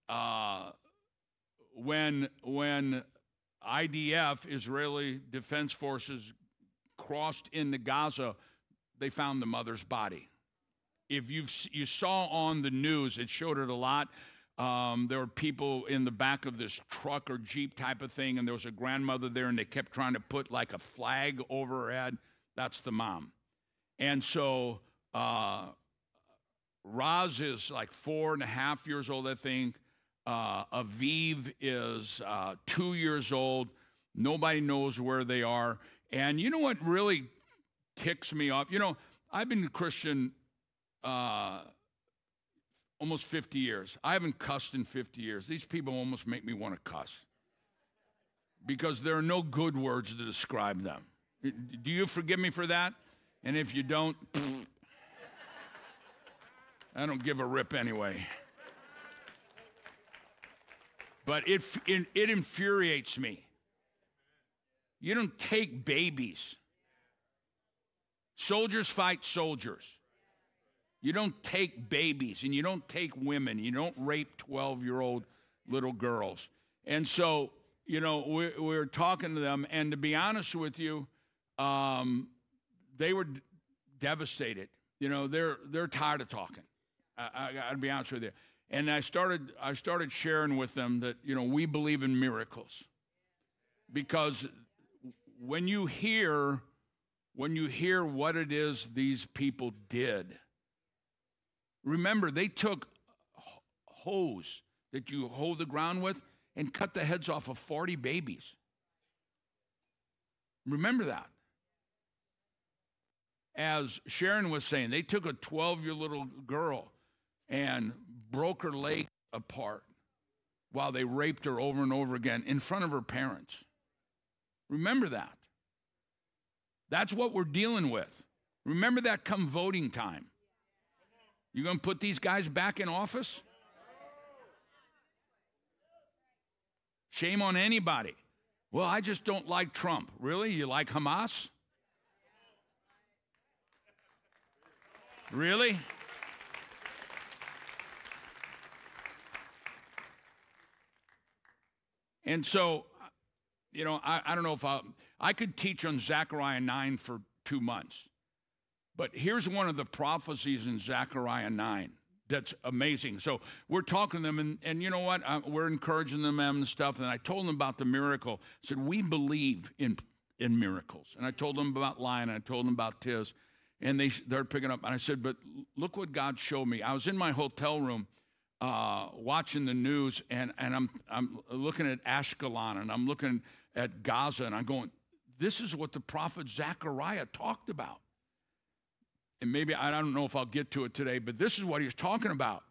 uh, when, when IDF, Israeli Defense Forces, crossed into Gaza, they found the mother's body. If you you saw on the news, it showed it a lot. Um, there were people in the back of this truck or jeep type of thing, and there was a grandmother there, and they kept trying to put like a flag over her head. That's the mom. And so uh, Raz is like four and a half years old, I think. Uh, Aviv is uh, two years old. Nobody knows where they are. And you know what really ticks me off? You know, I've been a Christian uh, almost 50 years. I haven't cussed in 50 years. These people almost make me want to cuss because there are no good words to describe them. Do you forgive me for that? And if you don't, I don't give a rip anyway. But it, it, it infuriates me you don't take babies. Soldiers fight soldiers. You don't take babies and you don't take women. You don't rape 12 year old little girls. And so, you know, we're, we're, talking to them, and to be honest with you, um, they were d- devastated. You know, they're, they're tired of talking. I, I gotta be honest with you. And I started, I started sharing with them that, you know, we believe in miracles because when you hear when you hear what it is these people did remember they took hose that you hoe the ground with and cut the heads off of 40 babies remember that as sharon was saying they took a 12 year little girl and broke her leg apart while they raped her over and over again in front of her parents Remember that. That's what we're dealing with. Remember that come voting time. You going to put these guys back in office? Shame on anybody. Well, I just don't like Trump. Really? You like Hamas? Really? And so you know, I, I don't know if I, I could teach on Zechariah 9 for two months. But here's one of the prophecies in Zechariah 9 that's amazing. So we're talking to them, and, and you know what? I, we're encouraging them and stuff. And I told them about the miracle. I said, We believe in, in miracles. And I told them about Lion, and I told them about Tiz. And they, they're picking up. And I said, But look what God showed me. I was in my hotel room uh, watching the news, and, and I'm, I'm looking at Ashkelon, and I'm looking at Gaza, and I'm going, this is what the prophet Zechariah talked about. And maybe I don't know if I'll get to it today, but this is what he's talking about.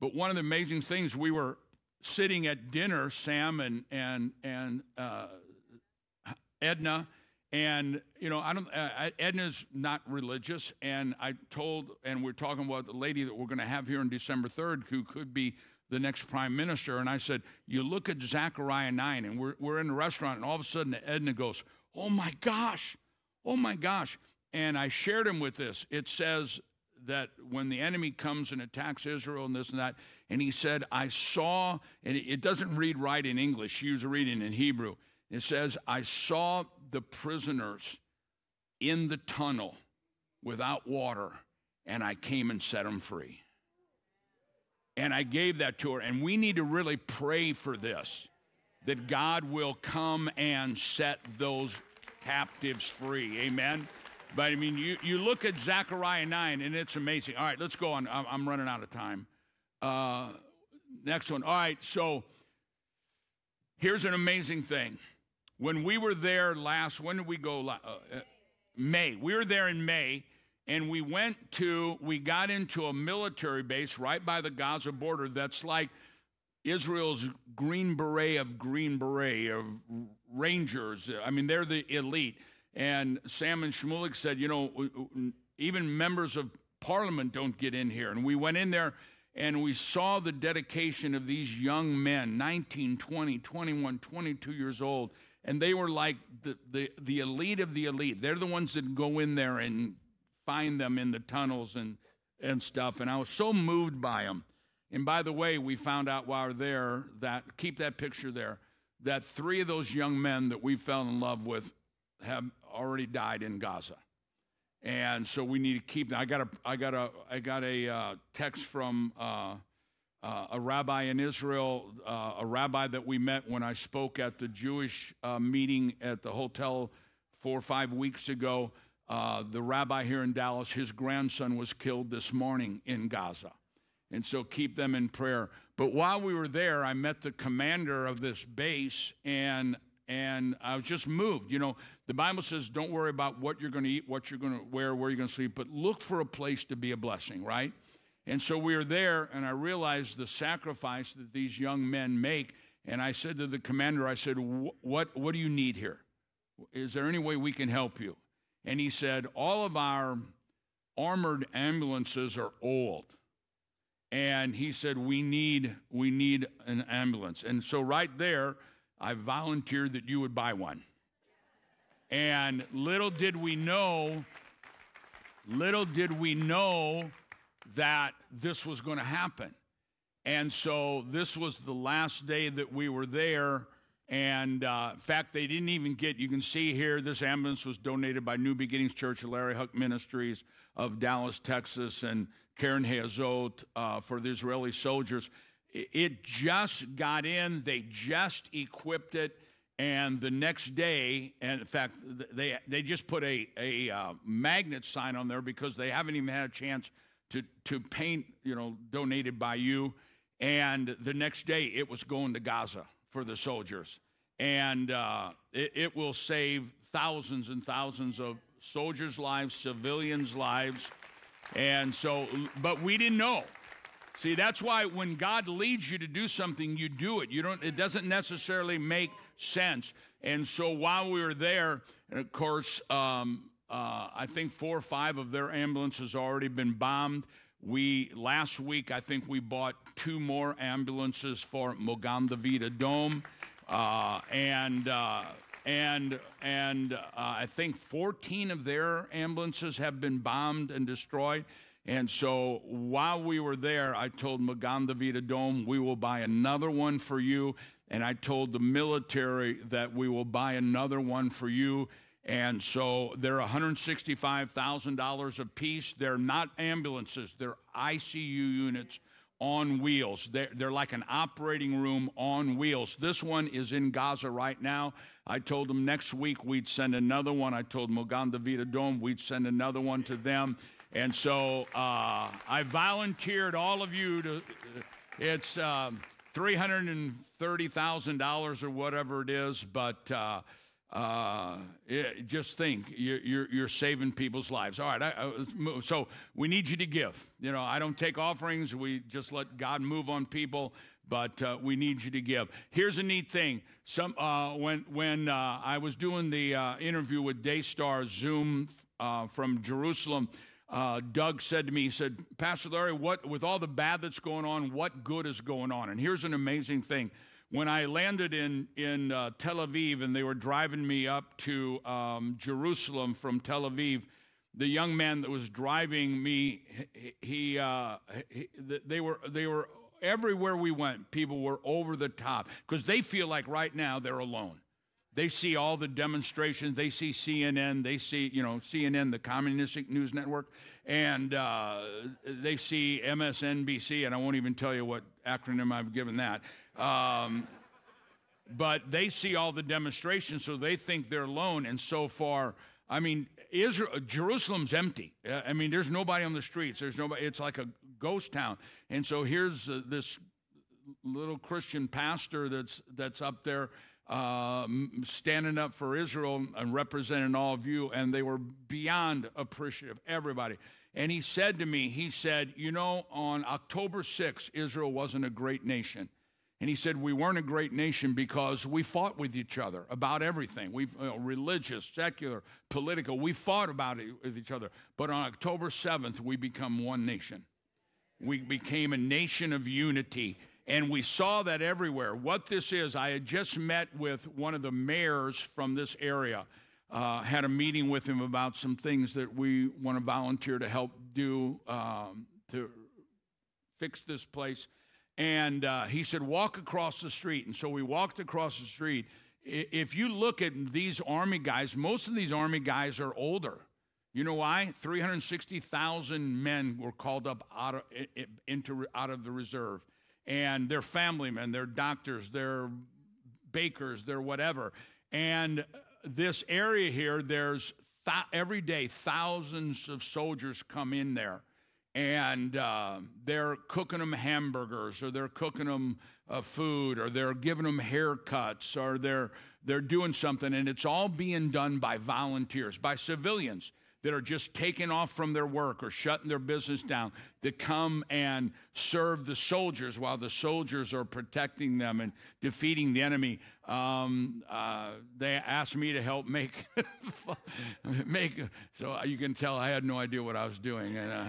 But one of the amazing things, we were sitting at dinner, Sam and and and uh, Edna, and you know, I don't. Uh, Edna's not religious, and I told, and we're talking about the lady that we're going to have here on December third, who could be the next prime minister. And I said, You look at Zechariah 9, and we're, we're in the restaurant, and all of a sudden Edna goes, Oh my gosh, oh my gosh. And I shared him with this. It says that when the enemy comes and attacks Israel and this and that, and he said, I saw, and it doesn't read right in English, she was reading in Hebrew. It says, I saw the prisoners in the tunnel without water, and I came and set them free. And I gave that to her. And we need to really pray for this that God will come and set those captives free. Amen. But I mean, you, you look at Zechariah 9, and it's amazing. All right, let's go on. I'm, I'm running out of time. Uh, next one. All right, so here's an amazing thing. When we were there last, when did we go? Uh, uh, May. We were there in May and we went to, we got into a military base right by the Gaza border that's like Israel's Green Beret of Green Beret, of Rangers. I mean, they're the elite. And Sam and Shmulik said, you know, even members of parliament don't get in here. And we went in there and we saw the dedication of these young men 19 20 21 22 years old. And they were like the, the, the elite of the elite. They're the ones that go in there and find them in the tunnels and, and stuff. And i was so moved by them and by the way we found out while we we're there that keep that picture there that three of those young men that we fell in love with have already died in gaza and so we need to keep. I got a I got a I got a uh, text from uh, uh, a rabbi in Israel, uh, a rabbi that we met when I spoke at the Jewish uh, meeting at the hotel four or five weeks ago. Uh, the rabbi here in Dallas, his grandson was killed this morning in Gaza. And so keep them in prayer. But while we were there, I met the commander of this base, and and I was just moved. You know, the Bible says, don't worry about what you're going to eat, what you're going to wear, where you're going to sleep, but look for a place to be a blessing, right? And so we were there, and I realized the sacrifice that these young men make. And I said to the commander, I said, what, what do you need here? Is there any way we can help you? And he said, All of our armored ambulances are old. And he said, We need, we need an ambulance. And so right there, I volunteered that you would buy one. And little did we know, little did we know that this was going to happen. And so this was the last day that we were there. And uh, in fact, they didn't even get, you can see here, this ambulance was donated by New Beginnings Church of Larry Huch Ministries of Dallas, Texas, and Keren Hayesod uh, for the Israeli soldiers. It just got in, they just equipped it, and the next day, and in fact, they, they just put a, a uh, magnet sign on there because they haven't even had a chance to, to paint, you know, donated by you. And the next day, it was going to Gaza for the soldiers. And uh, it, it will save thousands and thousands of soldiers' lives, civilians' lives. And so, but we didn't know. See, that's why when God leads you to do something, you do it. You don't it doesn't necessarily make sense. And so while we were there, and of course, um, uh, I think four or five of their ambulances already been bombed. We last week, I think we bought two more ambulances for Magen David Adom, uh, and uh, and and uh, I think 14 of their ambulances have been bombed and destroyed. And so while we were there, I told Magen David Adom, we will buy another one for you. And I told the military that we will buy another one for you. And so they're $165,000 a piece. They're not ambulances, they're ICU units on wheels. They're, they're like an operating room on wheels. This one is in Gaza right now. I told them next week we'd send another one. I told Magen David Adom we'd send another one to them. And so uh, I volunteered all of you to, it's um, $330,000 or whatever it is, but uh, uh, it, just think you're, you're, you're, saving people's lives. All right, I, I, so we need you to give. You know, I don't take offerings, we just let God move on people, but uh, we need you to give. Here's a neat thing. Some, uh, when when uh, I was doing the interview with Daystar Zoom from Jerusalem, uh, Doug said to me, he said, Pastor Larry, what, with all the bad that's going on, what good is going on? And here's an amazing thing. When I landed in, in uh, Tel Aviv and they were driving me up to um, Jerusalem from Tel Aviv, the young man that was driving me, he, uh, he they were, they were everywhere we went, people were over the top because they feel like right now they're alone. They see all the demonstrations. They see CNN. They see, you know, CNN, the communistic news network, and uh, they see MSNBC. And I won't even tell you what acronym I've given that. Um, but they see all the demonstrations, so they think they're alone. And so far, I mean, Israel, Jerusalem's empty. I mean, there's nobody on the streets. There's nobody. It's like a ghost town. And so here's uh, this little Christian pastor that's that's up there uh, standing up for Israel and representing all of you, and they were beyond appreciative, everybody. And he said to me, he said, You know, on October 6th, Israel wasn't a great nation. And he said, We weren't a great nation because we fought with each other about everything. We, you know, religious, secular, political, we fought about it with each other. But on October 7th, we become one nation. We became a nation of unity. And we saw that everywhere. What this is, I had just met with one of the mayors from this area, uh, had a meeting with him about some things that we want to volunteer to help do um, to fix this place. And uh, he said, walk across the street. And so we walked across the street. If you look at these Army guys, most of these Army guys are older. You know why? 360,000 men were called up out of, into, out of the reserve. And they're family men, they're doctors, they're bakers, they're whatever. And this area here, there's th- every day thousands of soldiers come in there. And uh, they're cooking them hamburgers, or they're cooking them uh, food, or they're giving them haircuts, or they're they're doing something, and it's all being done by volunteers, by civilians that are just taking off from their work or shutting their business down to come and serve the soldiers while the soldiers are protecting them and defeating the enemy. Um, uh, they asked me to help make make so you can tell I had no idea what I was doing and uh,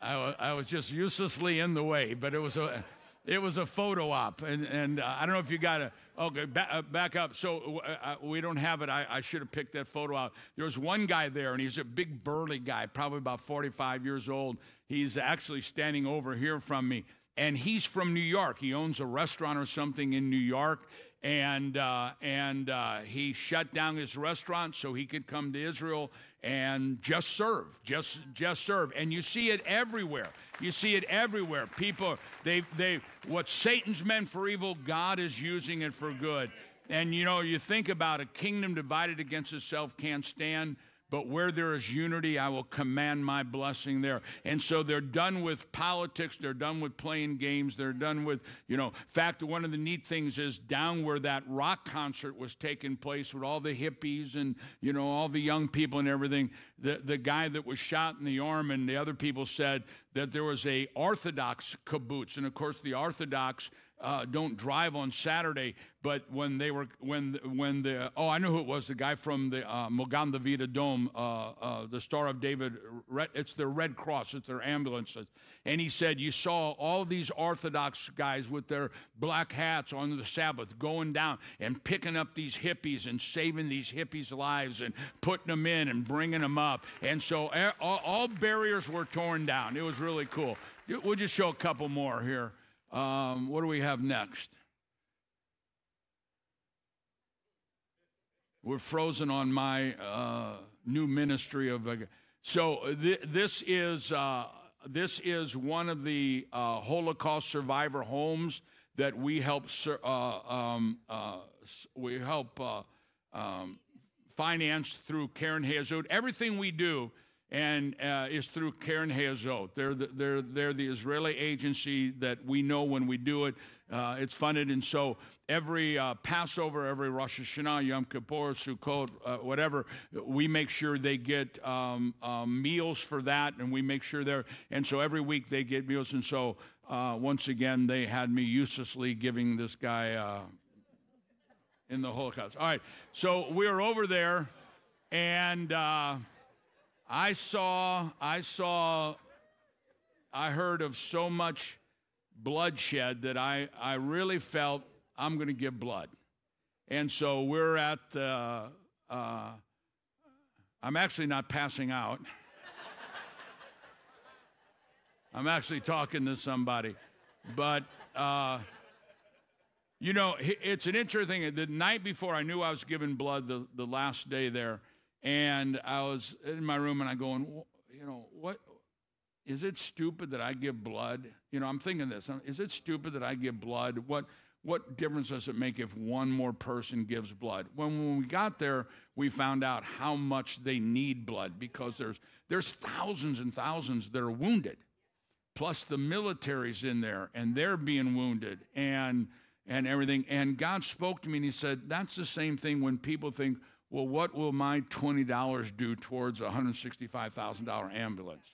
I, I was just uselessly in the way, but it was a it was a photo op and and uh, I don't know if you got a Okay, back, uh, back up. So uh, uh, we don't have it. I, I, should have picked that photo out. There's one guy there, and he's a big burly guy, probably about 45 years old. He's actually standing over here from me, and he's from New York. He owns a restaurant or something in New York, and uh, and uh, he shut down his restaurant so he could come to Israel and just serve, just just serve. And you see it everywhere. You see it everywhere. People, they they what Satan's meant for evil, God is using it for good. And you know, you think about a kingdom divided against itself can't stand. But where there is unity, I will command my blessing there. And so they're done with politics. They're done with playing games. They're done with, you know, in fact, one of the neat things is down where that rock concert was taking place with all the hippies and, you know, all the young people and everything, the, the guy that was shot in the arm and the other people said that there was a Orthodox kibbutz. And of course, the Orthodox uh, don't drive on Saturday. But when they were when when the oh I know who it was the guy from the uh, David Adom uh, uh, the Star of David. It's their Red Cross it's their ambulances and he said you saw all these Orthodox guys with their black hats on the Sabbath going down and picking up these hippies and saving these hippies' lives and putting them in and bringing them up and so all, all barriers were torn down it was really cool. We'll just show a couple more here. Um, what do we have next? We're frozen on my uh, new ministry of. Uh, so th- this is uh, this is one of the uh, Holocaust survivor homes that we help uh, um, uh, we help um, finance through Keren Hayesod. Everything we do and uh, is through Keren Hayesod. They're the, they're, they're the Israeli agency that we know when we do it. Uh, it's funded, and so every uh, Passover, every Rosh Hashanah, Yom Kippur, Sukkot, uh, whatever, we make sure they get um, um, meals for that, and we make sure they're, and so every week they get meals, and so uh, once again, they had me uselessly giving this guy uh, in the Holocaust. All right, so we are over there, and I saw, I saw, I heard of so much bloodshed that I, I really felt I'm going to give blood. And so we're at the, uh, I'm actually not passing out. I'm actually talking to somebody. But, uh, you know, it's an interesting thing. The night before I knew I was giving blood, the, the last day there, and I was in my room and I going, you know, what is it stupid that I give blood? You know, I'm thinking this. Is it stupid that I give blood? What what difference does it make if one more person gives blood? When, when we got there, we found out how much they need blood because there's there's thousands and thousands that are wounded. Plus the military's in there and they're being wounded and and everything. And God spoke to me and he said, That's the same thing when people think, well, what will my $20 do towards a $165,000 ambulance?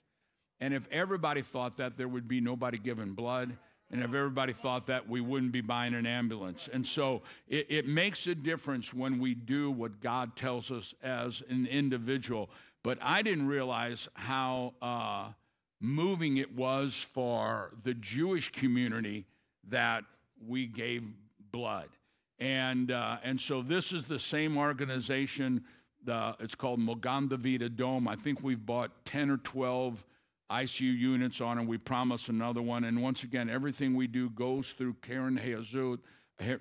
And if everybody thought that, there would be nobody giving blood. And if everybody thought that, we wouldn't be buying an ambulance. And so it, it makes a difference when we do what God tells us as an individual. But I didn't realize how uh, moving it was for the Jewish community that we gave blood. And, uh, and so this is the same organization. The, it's called Magen David Adom. I think we've bought 10 or 12 ICU units on, and we promise another one. And once again, everything we do goes through Keren Hayesod,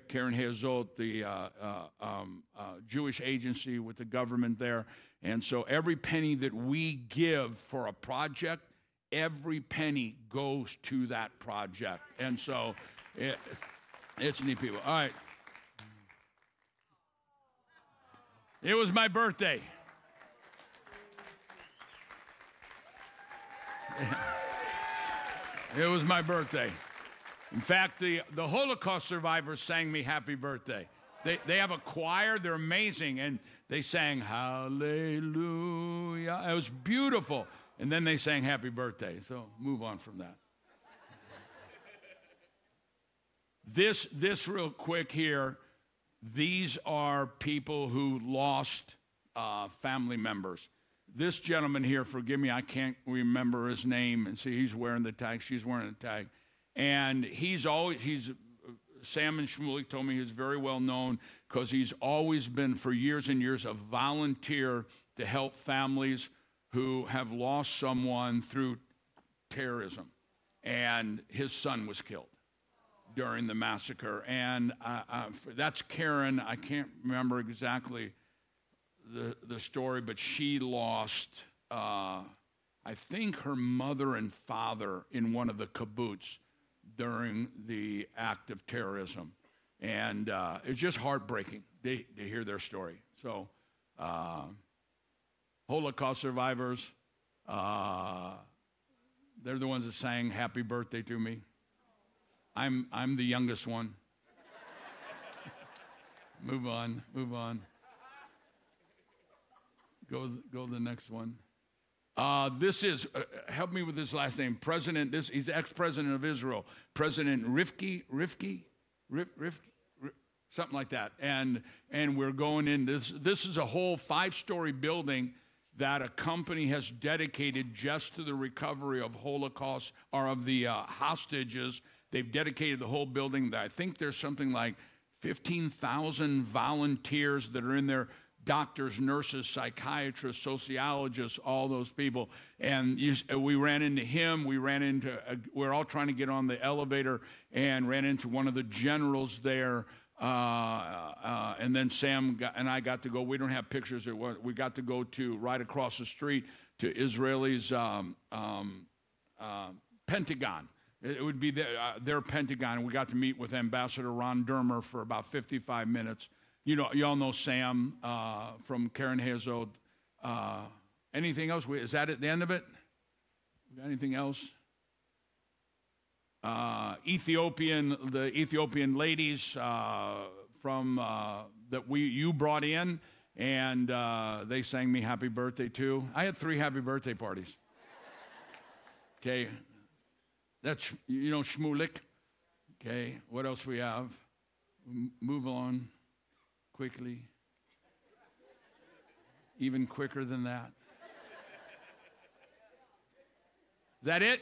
Keren Hayesod, the uh, uh, um, uh, Jewish agency with the government there. And so every penny that we give for a project, every penny goes to that project. And so it, it's neat people. All right. It was my birthday. it was my birthday. In fact, the, the Holocaust survivors sang me happy birthday. They, they have a choir, they're amazing, and they sang Hallelujah. It was beautiful. And then they sang happy birthday. So move on from that. this, this, real quick here, these are people who lost uh, family members this gentleman here, forgive me, I can't remember his name. And see, he's wearing the tag, she's wearing the tag. And he's always, he's, Sam and Shmulik told me he's very well known because he's always been, for years and years, a volunteer to help families who have lost someone through terrorism. And his son was killed during the massacre. And uh, uh, that's Karen. I can't remember exactly the, the story, but she lost, uh, I think, her mother and father in one of the kibbutz during the act of terrorism. And uh, it's just heartbreaking to, to, hear their story. So, uh, Holocaust survivors, uh, they're the ones that sang happy birthday to me. I'm, I'm the youngest one. move on, move on. Go, go to the next one. Uh, this is, uh, help me with his last name, President, this, he's ex-president of Israel, President Rifki, Rifki, Rif, Rif, Rif, something like that. And, and we're going in, this, this is a whole five-story building that a company has dedicated just to the recovery of Holocaust or of the uh, hostages. They've dedicated the whole building. I think there's something like 15,000 volunteers that are in there doctors, nurses, psychiatrists, sociologists, all those people. And you, we ran into him. We ran into, uh, we're all trying to get on the elevator and ran into one of the generals there. Uh, uh, and then Sam got, and I got to go. We don't have pictures. We got to go to right across the street to Israelis um, um, uh, Pentagon. It would be their, uh, their Pentagon. We got to meet with Ambassador Ron Dermer for about 55 minutes you know, y'all know Sam uh, from Keren Hayesod. Uh, anything else? Is that at the end of it? Anything else? Uh, Ethiopian, the Ethiopian ladies uh, from uh, that we you brought in, and they sang me happy birthday too. I had three happy birthday parties. Okay, that's you know Shmulik. Okay, what else we have? move on quickly, even quicker than that. Is that it?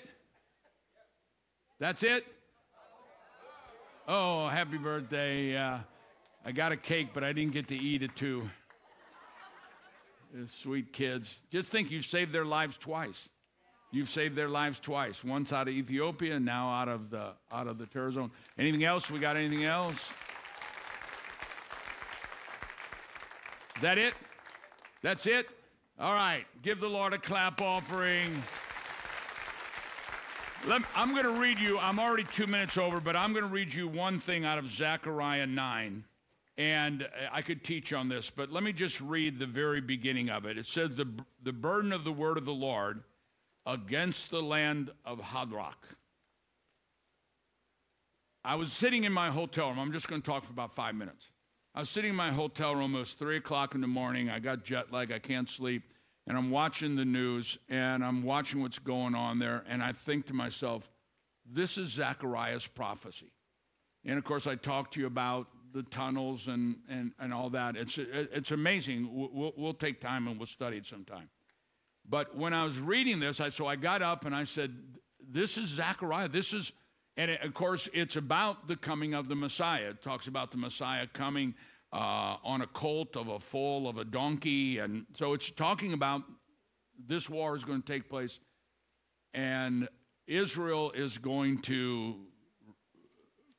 That's it? Oh, happy birthday. Uh, I got a cake, but I didn't get to eat it too. Sweet kids. Just think you saved their lives twice. You've saved their lives twice. Once out of Ethiopia, and now out of the out of the terror zone. Anything else? We got anything else? Is that it? That's it? All right. Give the Lord a clap offering. I'm going to read you, I'm already two minutes over, but I'm going to read you one thing out of Zechariah 9. And uh, I could teach on this, but let me just read the very beginning of it. It says, The, the burden of the word of the Lord against the land of Hadrach. I was sitting in my hotel room. I'm just going to talk for about five minutes. I was sitting in my hotel room. It was three o'clock in the morning. I got jet lag. I can't sleep. And I'm watching the news and I'm watching what's going on there. And I think to myself, this is Zechariah's prophecy. And of course, I talked to you about the tunnels and, and, and all that. It's, it's amazing. We'll, we'll take time and we'll study it sometime. But when I was reading this, I, so I got up and I said, This is Zechariah. This is, and it, of course, it's about the coming of the Messiah. It talks about the Messiah coming uh, on a colt of a foal of a donkey. And so it's talking about this war is going to take place and Israel is going to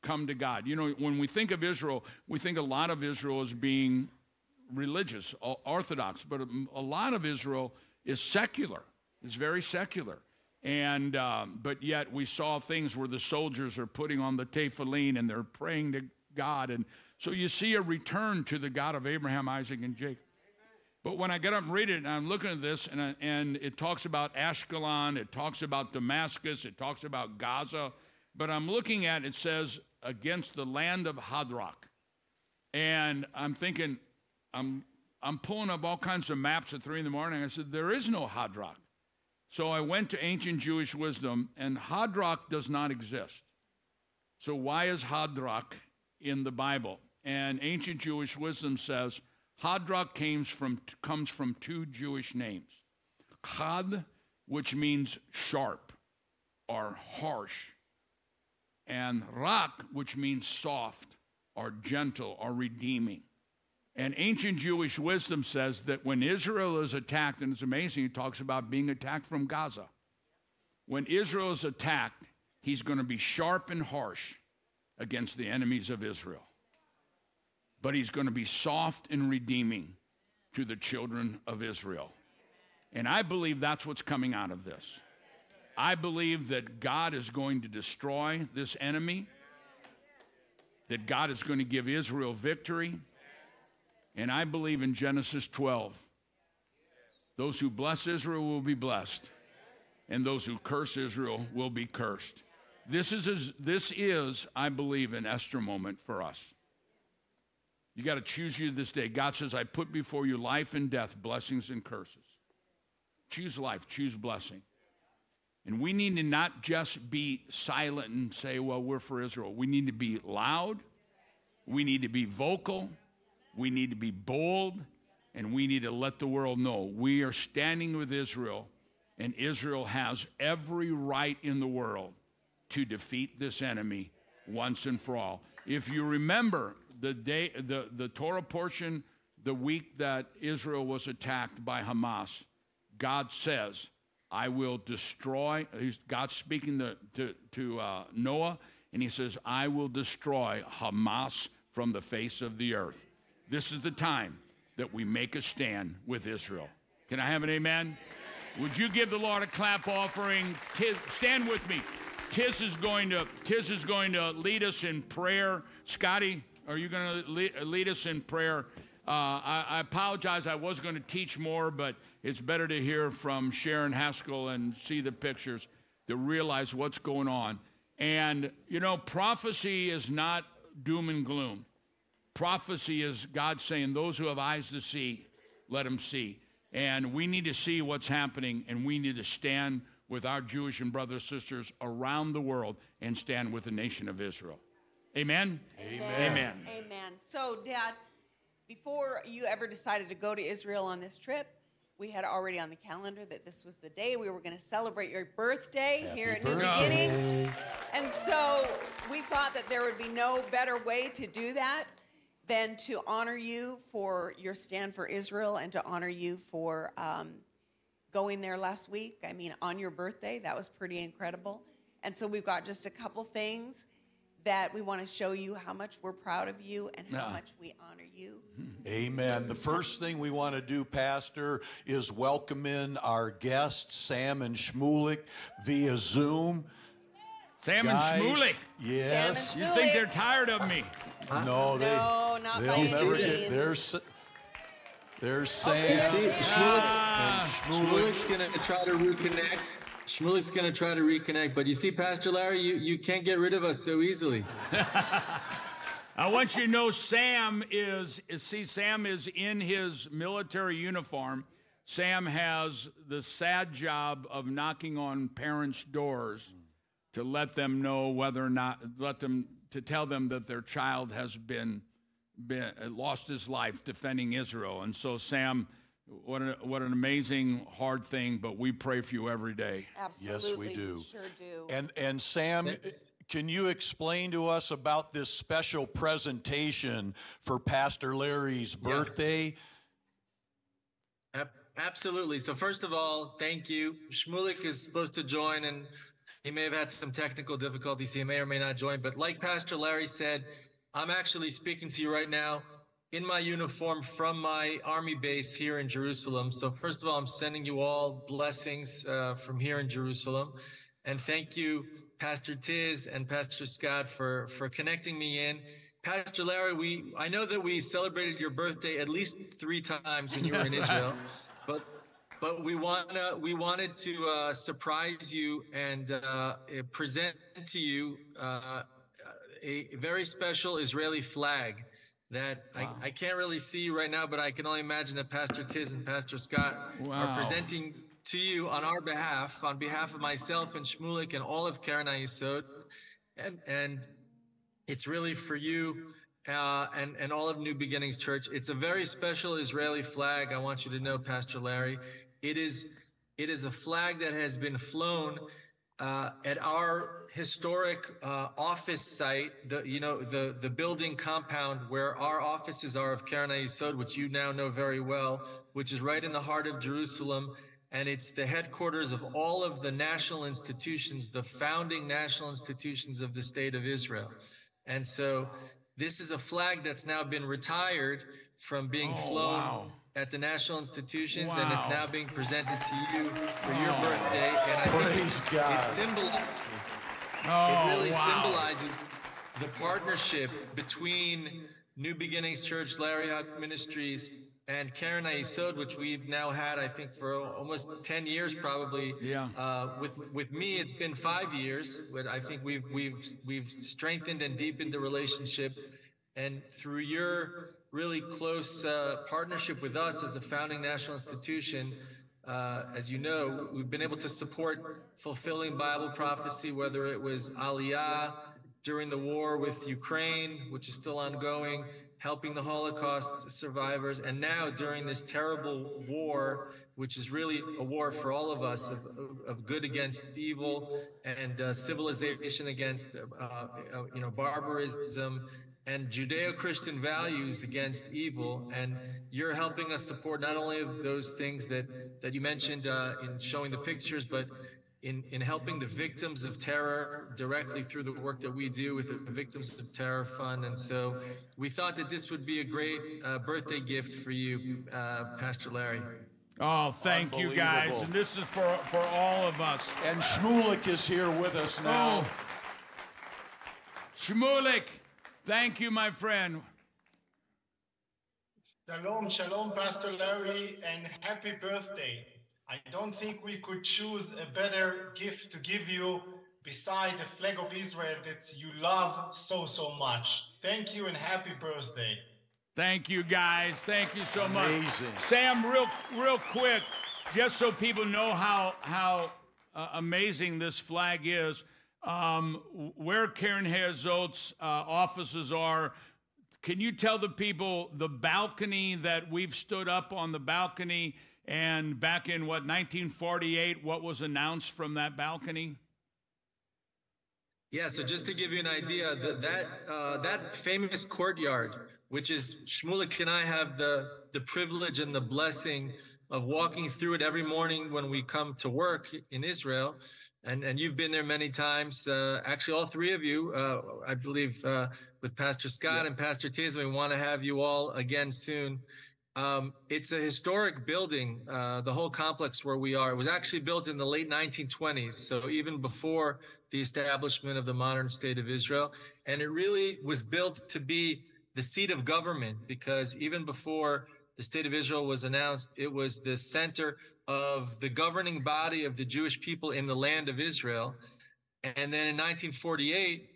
come to God. You know, when we think of Israel, we think a lot of Israel as being religious, orthodox, but a lot of Israel is secular. It's very secular. And um, but yet we saw things where the soldiers are putting on the tefillin and they're praying to God, and so you see a return to the God of Abraham, Isaac, and Jacob. But when I get up and read it, and I'm looking at this, and, I, and it talks about Ashkelon, it talks about Damascus, it talks about Gaza, but I'm looking at it says against the land of Hadrach, and I'm thinking, I'm I'm pulling up all kinds of maps at three in the morning. I said there is no Hadrach, so I went to ancient Jewish wisdom, and Hadrach does not exist. So why is Hadrach in the Bible? And ancient Jewish wisdom says Hadrach comes from, comes from two Jewish names. Had, which means sharp or harsh, and Rak, which means soft or gentle or redeeming. And ancient Jewish wisdom says that when Israel is attacked, and it's amazing, it talks about being attacked from Gaza. When Israel is attacked, he's going to be sharp and harsh against the enemies of Israel but he's going to be soft and redeeming to the children of Israel. And I believe that's what's coming out of this. I believe that God is going to destroy this enemy, that God is going to give Israel victory. And I believe in Genesis 12 those who bless Israel will be blessed, and those who curse Israel will be cursed. This is, this is, I believe, an Esther moment for us. You got to choose you this day. God says, I put before you life and death, blessings and curses. Choose life, choose blessing. And we need to not just be silent and say, well, we're for Israel. We need to be loud, we need to be vocal, we need to be bold, and we need to let the world know we are standing with Israel, and Israel has every right in the world to defeat this enemy once and for all. If you remember, the day, the, the Torah portion, the week that Israel was attacked by Hamas, God says, I will destroy, God's speaking to, to, to uh, Noah, and he says, I will destroy Hamas from the face of the earth. This is the time that we make a stand with Israel. Can I have an amen? Would you give the Lord a clap offering? stand with me. Tiz is going to Tiz is going to lead us in prayer. Scotty, are you going to lead, lead, us in prayer? Uh, I, I, apologize. I was going to teach more, but it's better to hear from Sharren Haskel and see the pictures to realize what's going on. And, you know, prophecy is not doom and gloom. Prophecy is God saying, Those who have eyes to see, let them see. And we need to see what's happening, and we need to stand with our Jewish and brothers and sisters around the world and stand with the nation of Israel. Amen? Amen. Amen. Amen. So, Dad, before you ever decided to go to Israel on this trip, we had already on the calendar that this was the day we were going to celebrate your birthday Happy here at New Beginnings. And so we thought that there would be no better way to do that than to honor you for your stand for Israel and to honor you for um, going there last week. I mean, on your birthday, that was pretty incredible. And so we've got just a couple things that we want to show you how much we're proud of you and how much we honor you. Amen. The first thing we want to do, Pastor, is welcome in our guests, Sam and Shmulik, via Zoom. Sam Guys, and Shmulik. Yes. And you think they're tired of me? No, they, no, not they'll never get. There's, there's Sam. You see, Shmulik, ah. Shmulik's going to try to reconnect Shmulik's going to try to reconnect, but you see, Pastor Larry, you, you can't get rid of us so easily. I want you to know Sam is, see, Sam is in his military uniform. Sam has the sad job of knocking on parents' doors to let them know whether or not let them to tell them that their child has been, been lost his life defending Israel. And so, Sam, what a, what an amazing hard thing, but we pray for you every day. Absolutely. Yes, we do. Sure do. And and Sam, can you explain to us about this special presentation for Pastor Larry's birthday? Ab- Absolutely. So first of all, thank you. Shmulik is supposed to join, and he may have had some technical difficulties. He may or may not join. But like Pastor Larry said, I'm actually speaking to you right now in my uniform from my army base here in Jerusalem. So first of all, I'm sending you all blessings uh, from here in Jerusalem, and thank you, Pastor Tiz and Pastor Scott, for for connecting me in. Pastor Larry, we I know that we celebrated your birthday at least three times when you were in Israel, but but we wanna we wanted to uh, surprise you and uh, present to you uh, a very special Israeli flag that I, I can't really see right now, but I can only imagine that Pastor Tiz and Pastor Scott Wow. are presenting to you on our behalf, on behalf of myself and Shmulik and all of Keren Hayesod, and and it's really for you uh, and and all of New Beginnings Church. It's a very special Israeli flag. I want you to know, Pastor Larry. It is it is a flag that has been flown uh, at our historic uh, office site. The you know the the building compound where our offices are of Keren Hayesod, which you now know very well, which is right in the heart of Jerusalem. And it's the headquarters of all of the national institutions, the founding national institutions of the state of Israel. And so this is a flag that's now been retired from being Oh, flown wow. At the national institutions, and it's now being presented to you for your birthday. And I think it's, God. it symbolizes Oh, it really wow. symbolizes the partnership between New Beginnings Church, Larry Huch Ministries, and Keren Hayesod, which we've now had, I think, for almost 10 years, probably. Yeah. Uh, with with me, it's been five years, but I think we've we've we've strengthened and deepened the relationship, and through your really close uh, partnership with us as a founding national institution, uh, as you know, we've been able to support fulfilling Bible prophecy, whether it was Aliyah during the war with Ukraine, which is still ongoing, helping the Holocaust survivors, and now during this terrible war, which is really a war for all of us of, of- good against evil and uh, civilization against, uh, uh, you know, barbarism and Judeo-Christian values against evil. And you're helping us support not only of those things that, that you mentioned uh, in showing the pictures, but in, in helping the victims of terror directly through the work that we do with the Victims of Terror Fund. And so we thought that this would be a great uh, birthday gift for you, uh, Pastor Larry. Oh, thank you guys. And this is for, for all of us. And Shmulik is here with us now. Oh. Shmulik, thank you, my friend. Shalom, shalom, Pastor Larry, and happy birthday. I don't think we could choose a better gift to give you beside the flag of Israel that you love so, so much. Thank you and happy birthday. Thank you, guys. Thank you so much. Amazing. Sam, real, real quick, just so people know how how uh, amazing this flag is. Um, where Keren Hayesod's uh, offices are, can you tell the people the balcony that we've stood up on the balcony and back in what 1948, what was announced from that balcony? Yeah, so just to give you an idea, the, that uh, that famous courtyard, which is Shmulik and I have the the privilege and the blessing of walking through it every morning when we come to work in Israel, and and you've been there many times. Uh, actually, all three of you, uh, I believe, uh, with Pastor Scott and Pastor Tiz, we want to have you all again soon. Um, it's a historic building, uh, the whole complex where we are. It was actually built in the late 1920s, so even before the establishment of the modern state of Israel. And it really was built to be the seat of government because even before the state of Israel was announced, it was the center of the governing body of the Jewish people in the land of Israel. And then in 1948,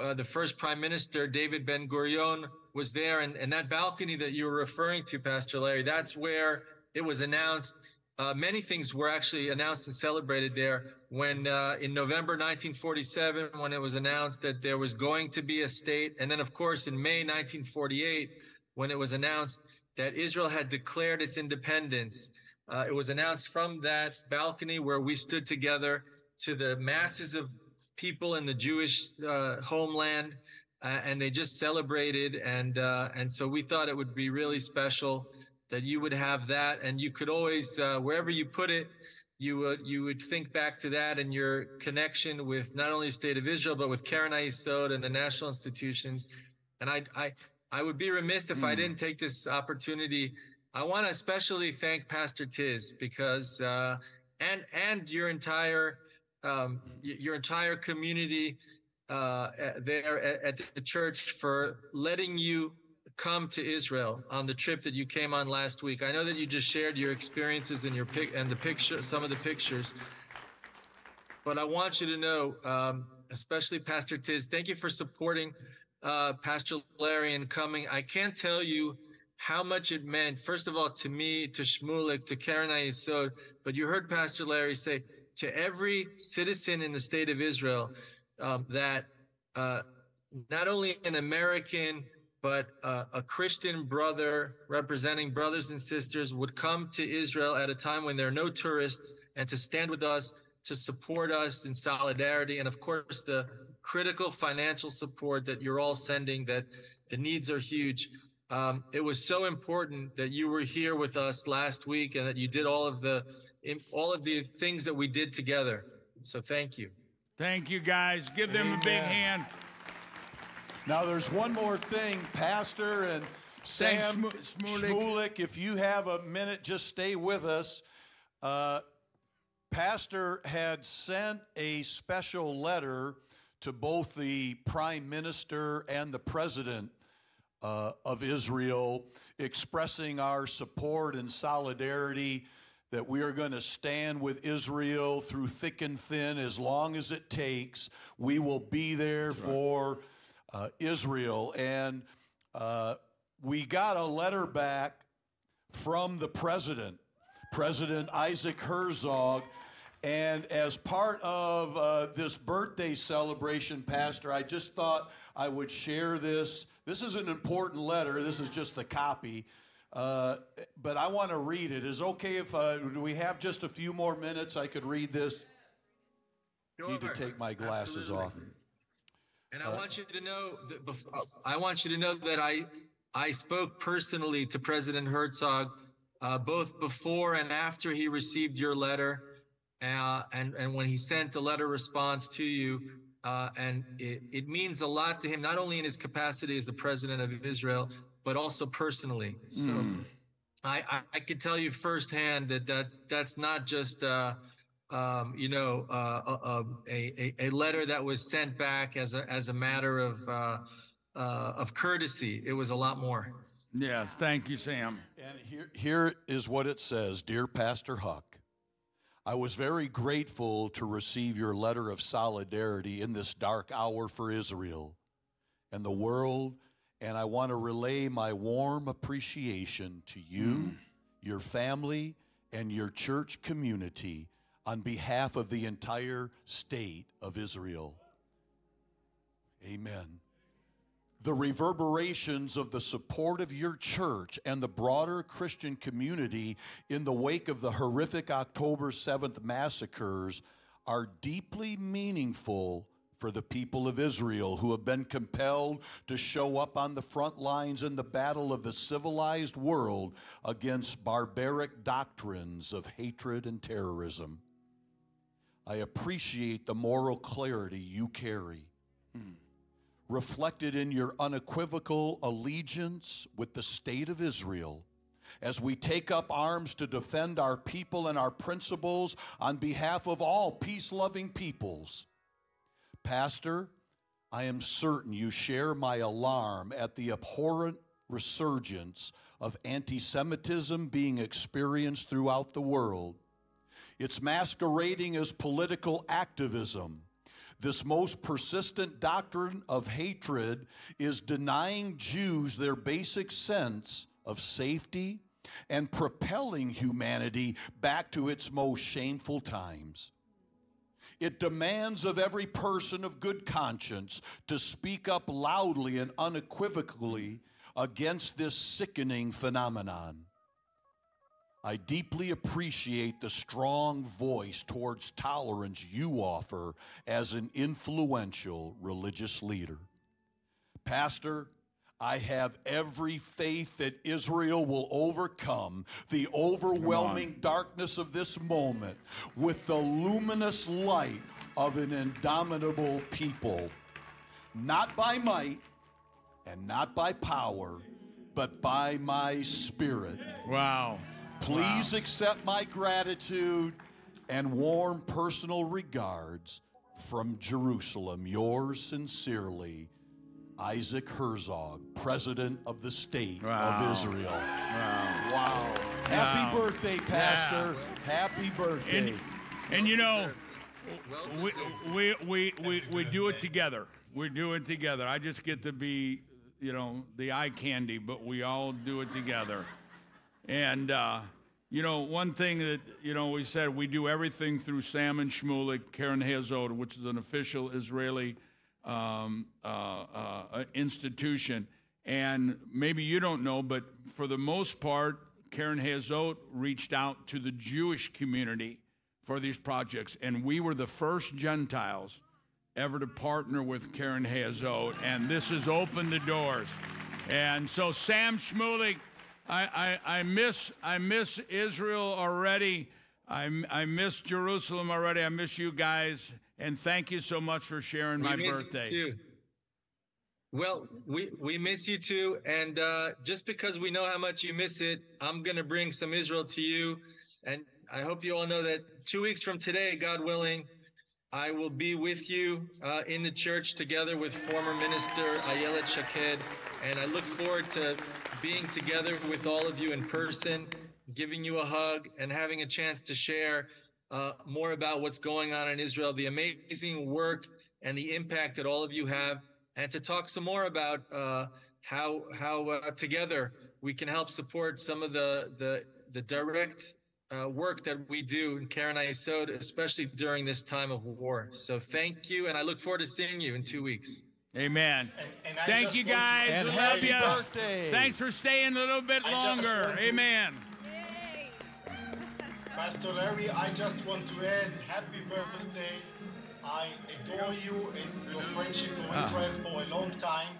uh, the first prime minister, David Ben Gurion, was there. And, and that balcony that you were referring to, Pastor Larry, that's where it was announced uh, many things were actually announced and celebrated there. When uh, in November 1947, when it was announced that there was going to be a state, and then of course in May 1948, when it was announced that Israel had declared its independence. Uh, it was announced from that balcony where we stood together to the masses of people in the Jewish uh, homeland, uh, and they just celebrated. And uh, and so we thought it would be really special that you would have that, and you could always uh, wherever you put it, you would you would think back to that and your connection with not only the state of Israel but with Keren HaYesod and the national institutions. And I I I would be remiss if mm. I hmm. didn't take this opportunity. I want to especially thank Pastor Tiz because uh, and and your entire um, your entire community uh, there at, the church for letting you come to Israel on the trip that you came on last week. I know that you just shared your experiences and your pic and the picture, some of the pictures. But I want you to know, um, especially Pastor Tiz, thank you for supporting uh, Pastor Larry and coming. I can't tell you how much it meant, first of all, to me, to Shmulik, to Keren HaYesod, but you heard Pastor Larry say to every citizen in the state of Israel um, that uh, not only an American, but uh, a Christian brother representing brothers and sisters would come to Israel at a time when there are no tourists and to stand with us, to support us in solidarity. And of course, the critical financial support that you're all sending, that the needs are huge. Um, it was so important that you were here with us last week and that you did all of the all of the things that we did together. So thank you. Thank you, guys. Give them Amen. a big hand. Now, there's one more thing, Pastor and Sam Shmulik. If you have a minute, just stay with us. Uh, Pastor had sent a special letter to both the prime minister and the president uh, of Israel, expressing our support and solidarity that we are going to stand with Israel through thick and thin as long as it takes. We will be there That's for uh, Israel. And uh, we got a letter back from the president, President Isaac Herzog and as part of uh, this birthday celebration, Pastor, I just thought I would share this. This is an important letter. This is just a copy. Uh, but I want to read it. Is okay if uh, do we have just a few more minutes? I could read this. Sure. Need to take my glasses Absolutely. off. And I uh, want you to know that before, I want you to know that I I spoke personally to President Herzog uh, both before and after he received your letter uh, and and when he sent the letter response to you, uh, and it, it means a lot to him, not only in his capacity as the president of Israel, but also personally. So mm. I, I, I could tell you firsthand that that's that's not just uh, um, you know uh, a, a, a letter that was sent back as a as a matter of uh, uh, of courtesy. It was a lot more. Yes, thank you, Sam. And here here is what it says, dear Pastor Huch. I was very grateful to receive your letter of solidarity in this dark hour for Israel and the world, and I want to relay my warm appreciation to you, mm. your family, and your church community on behalf of the entire state of Israel. Amen the reverberations of the support of your church and the broader Christian community in the wake of the horrific October 7th massacres are deeply meaningful for the people of Israel who have been compelled to show up on the front lines in the battle of the civilized world against barbaric doctrines of hatred and terrorism. I appreciate the moral clarity you carry. Mm reflected in your unequivocal allegiance with the state of Israel as we take up arms to defend our people and our principles on behalf of all peace loving peoples. Pastor, I am certain you share my alarm at the abhorrent resurgence of anti Semitism being experienced throughout the world. It's masquerading as political activism this most persistent doctrine of hatred is denying Jews their basic sense of safety and propelling humanity back to its most shameful times. It demands of every person of good conscience to speak up loudly and unequivocally against this sickening phenomenon. I deeply appreciate the strong voice towards tolerance you offer as an influential religious leader. Pastor, I have every faith that Israel will overcome the overwhelming darkness of this moment with the luminous light of an indomitable people. Not by might and not by power, but by my spirit. Wow. Please accept my gratitude and warm personal regards from Jerusalem. Yours sincerely, Isaac Herzog, President of the State Wow. of Israel. Wow. Wow. Happy Wow. birthday, Pastor. Happy birthday. And, and you know, Well we, we, we, we, we do it together. We do it together. I just get to be, you know, the eye candy, but we all do it together. And, uh, you know, one thing that, you know, we said we do everything through Sam and Shmulik, Keren Hayesod, which is an official Israeli um, uh, uh, institution. And maybe you don't know, but for the most part, Keren Hayesod reached out to the Jewish community for these projects. And we were the first Gentiles ever to partner with Keren Hayesod. And this has opened the doors. And so, Sam Shmulik, I, I, I miss I miss Israel already. I, I miss Jerusalem already. I miss you guys. And thank you so much for sharing my birthday. We miss you birthday. too. Well, we, we miss you too. And uh, just because we know how much you miss it, I'm going to bring some Israel to you. And I hope you all know that two weeks from today, God willing, I will be with you uh, in the church together with former minister Ayelet Shaked. And I look forward to being together with all of you in person, giving you a hug, and having a chance to share uh, more about what's going on in Israel, the amazing work and the impact that all of you have, and to talk some more about uh, how how uh, together we can help support some of the the the direct uh, work that we do in Keren Hayesod, especially during this time of war. So thank you, and I look forward to seeing you in two weeks. Amen. And- and Thank you guys. And we happy love you. birthday. Thanks for staying a little bit I longer. want to- Amen. Pastor Larry, I just want to add happy birthday. I adore you and your friendship for Ah. Israel for a long time.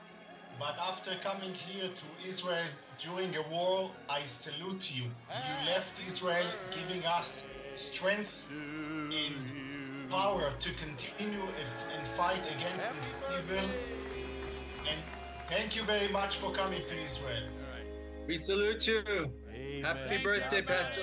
But after coming here to Israel during a war, I salute you. You left Israel giving us strength and power to continue if- and fight against this evil. And thank you very much for coming to Israel. We salute you. Happy birthday, Pastor.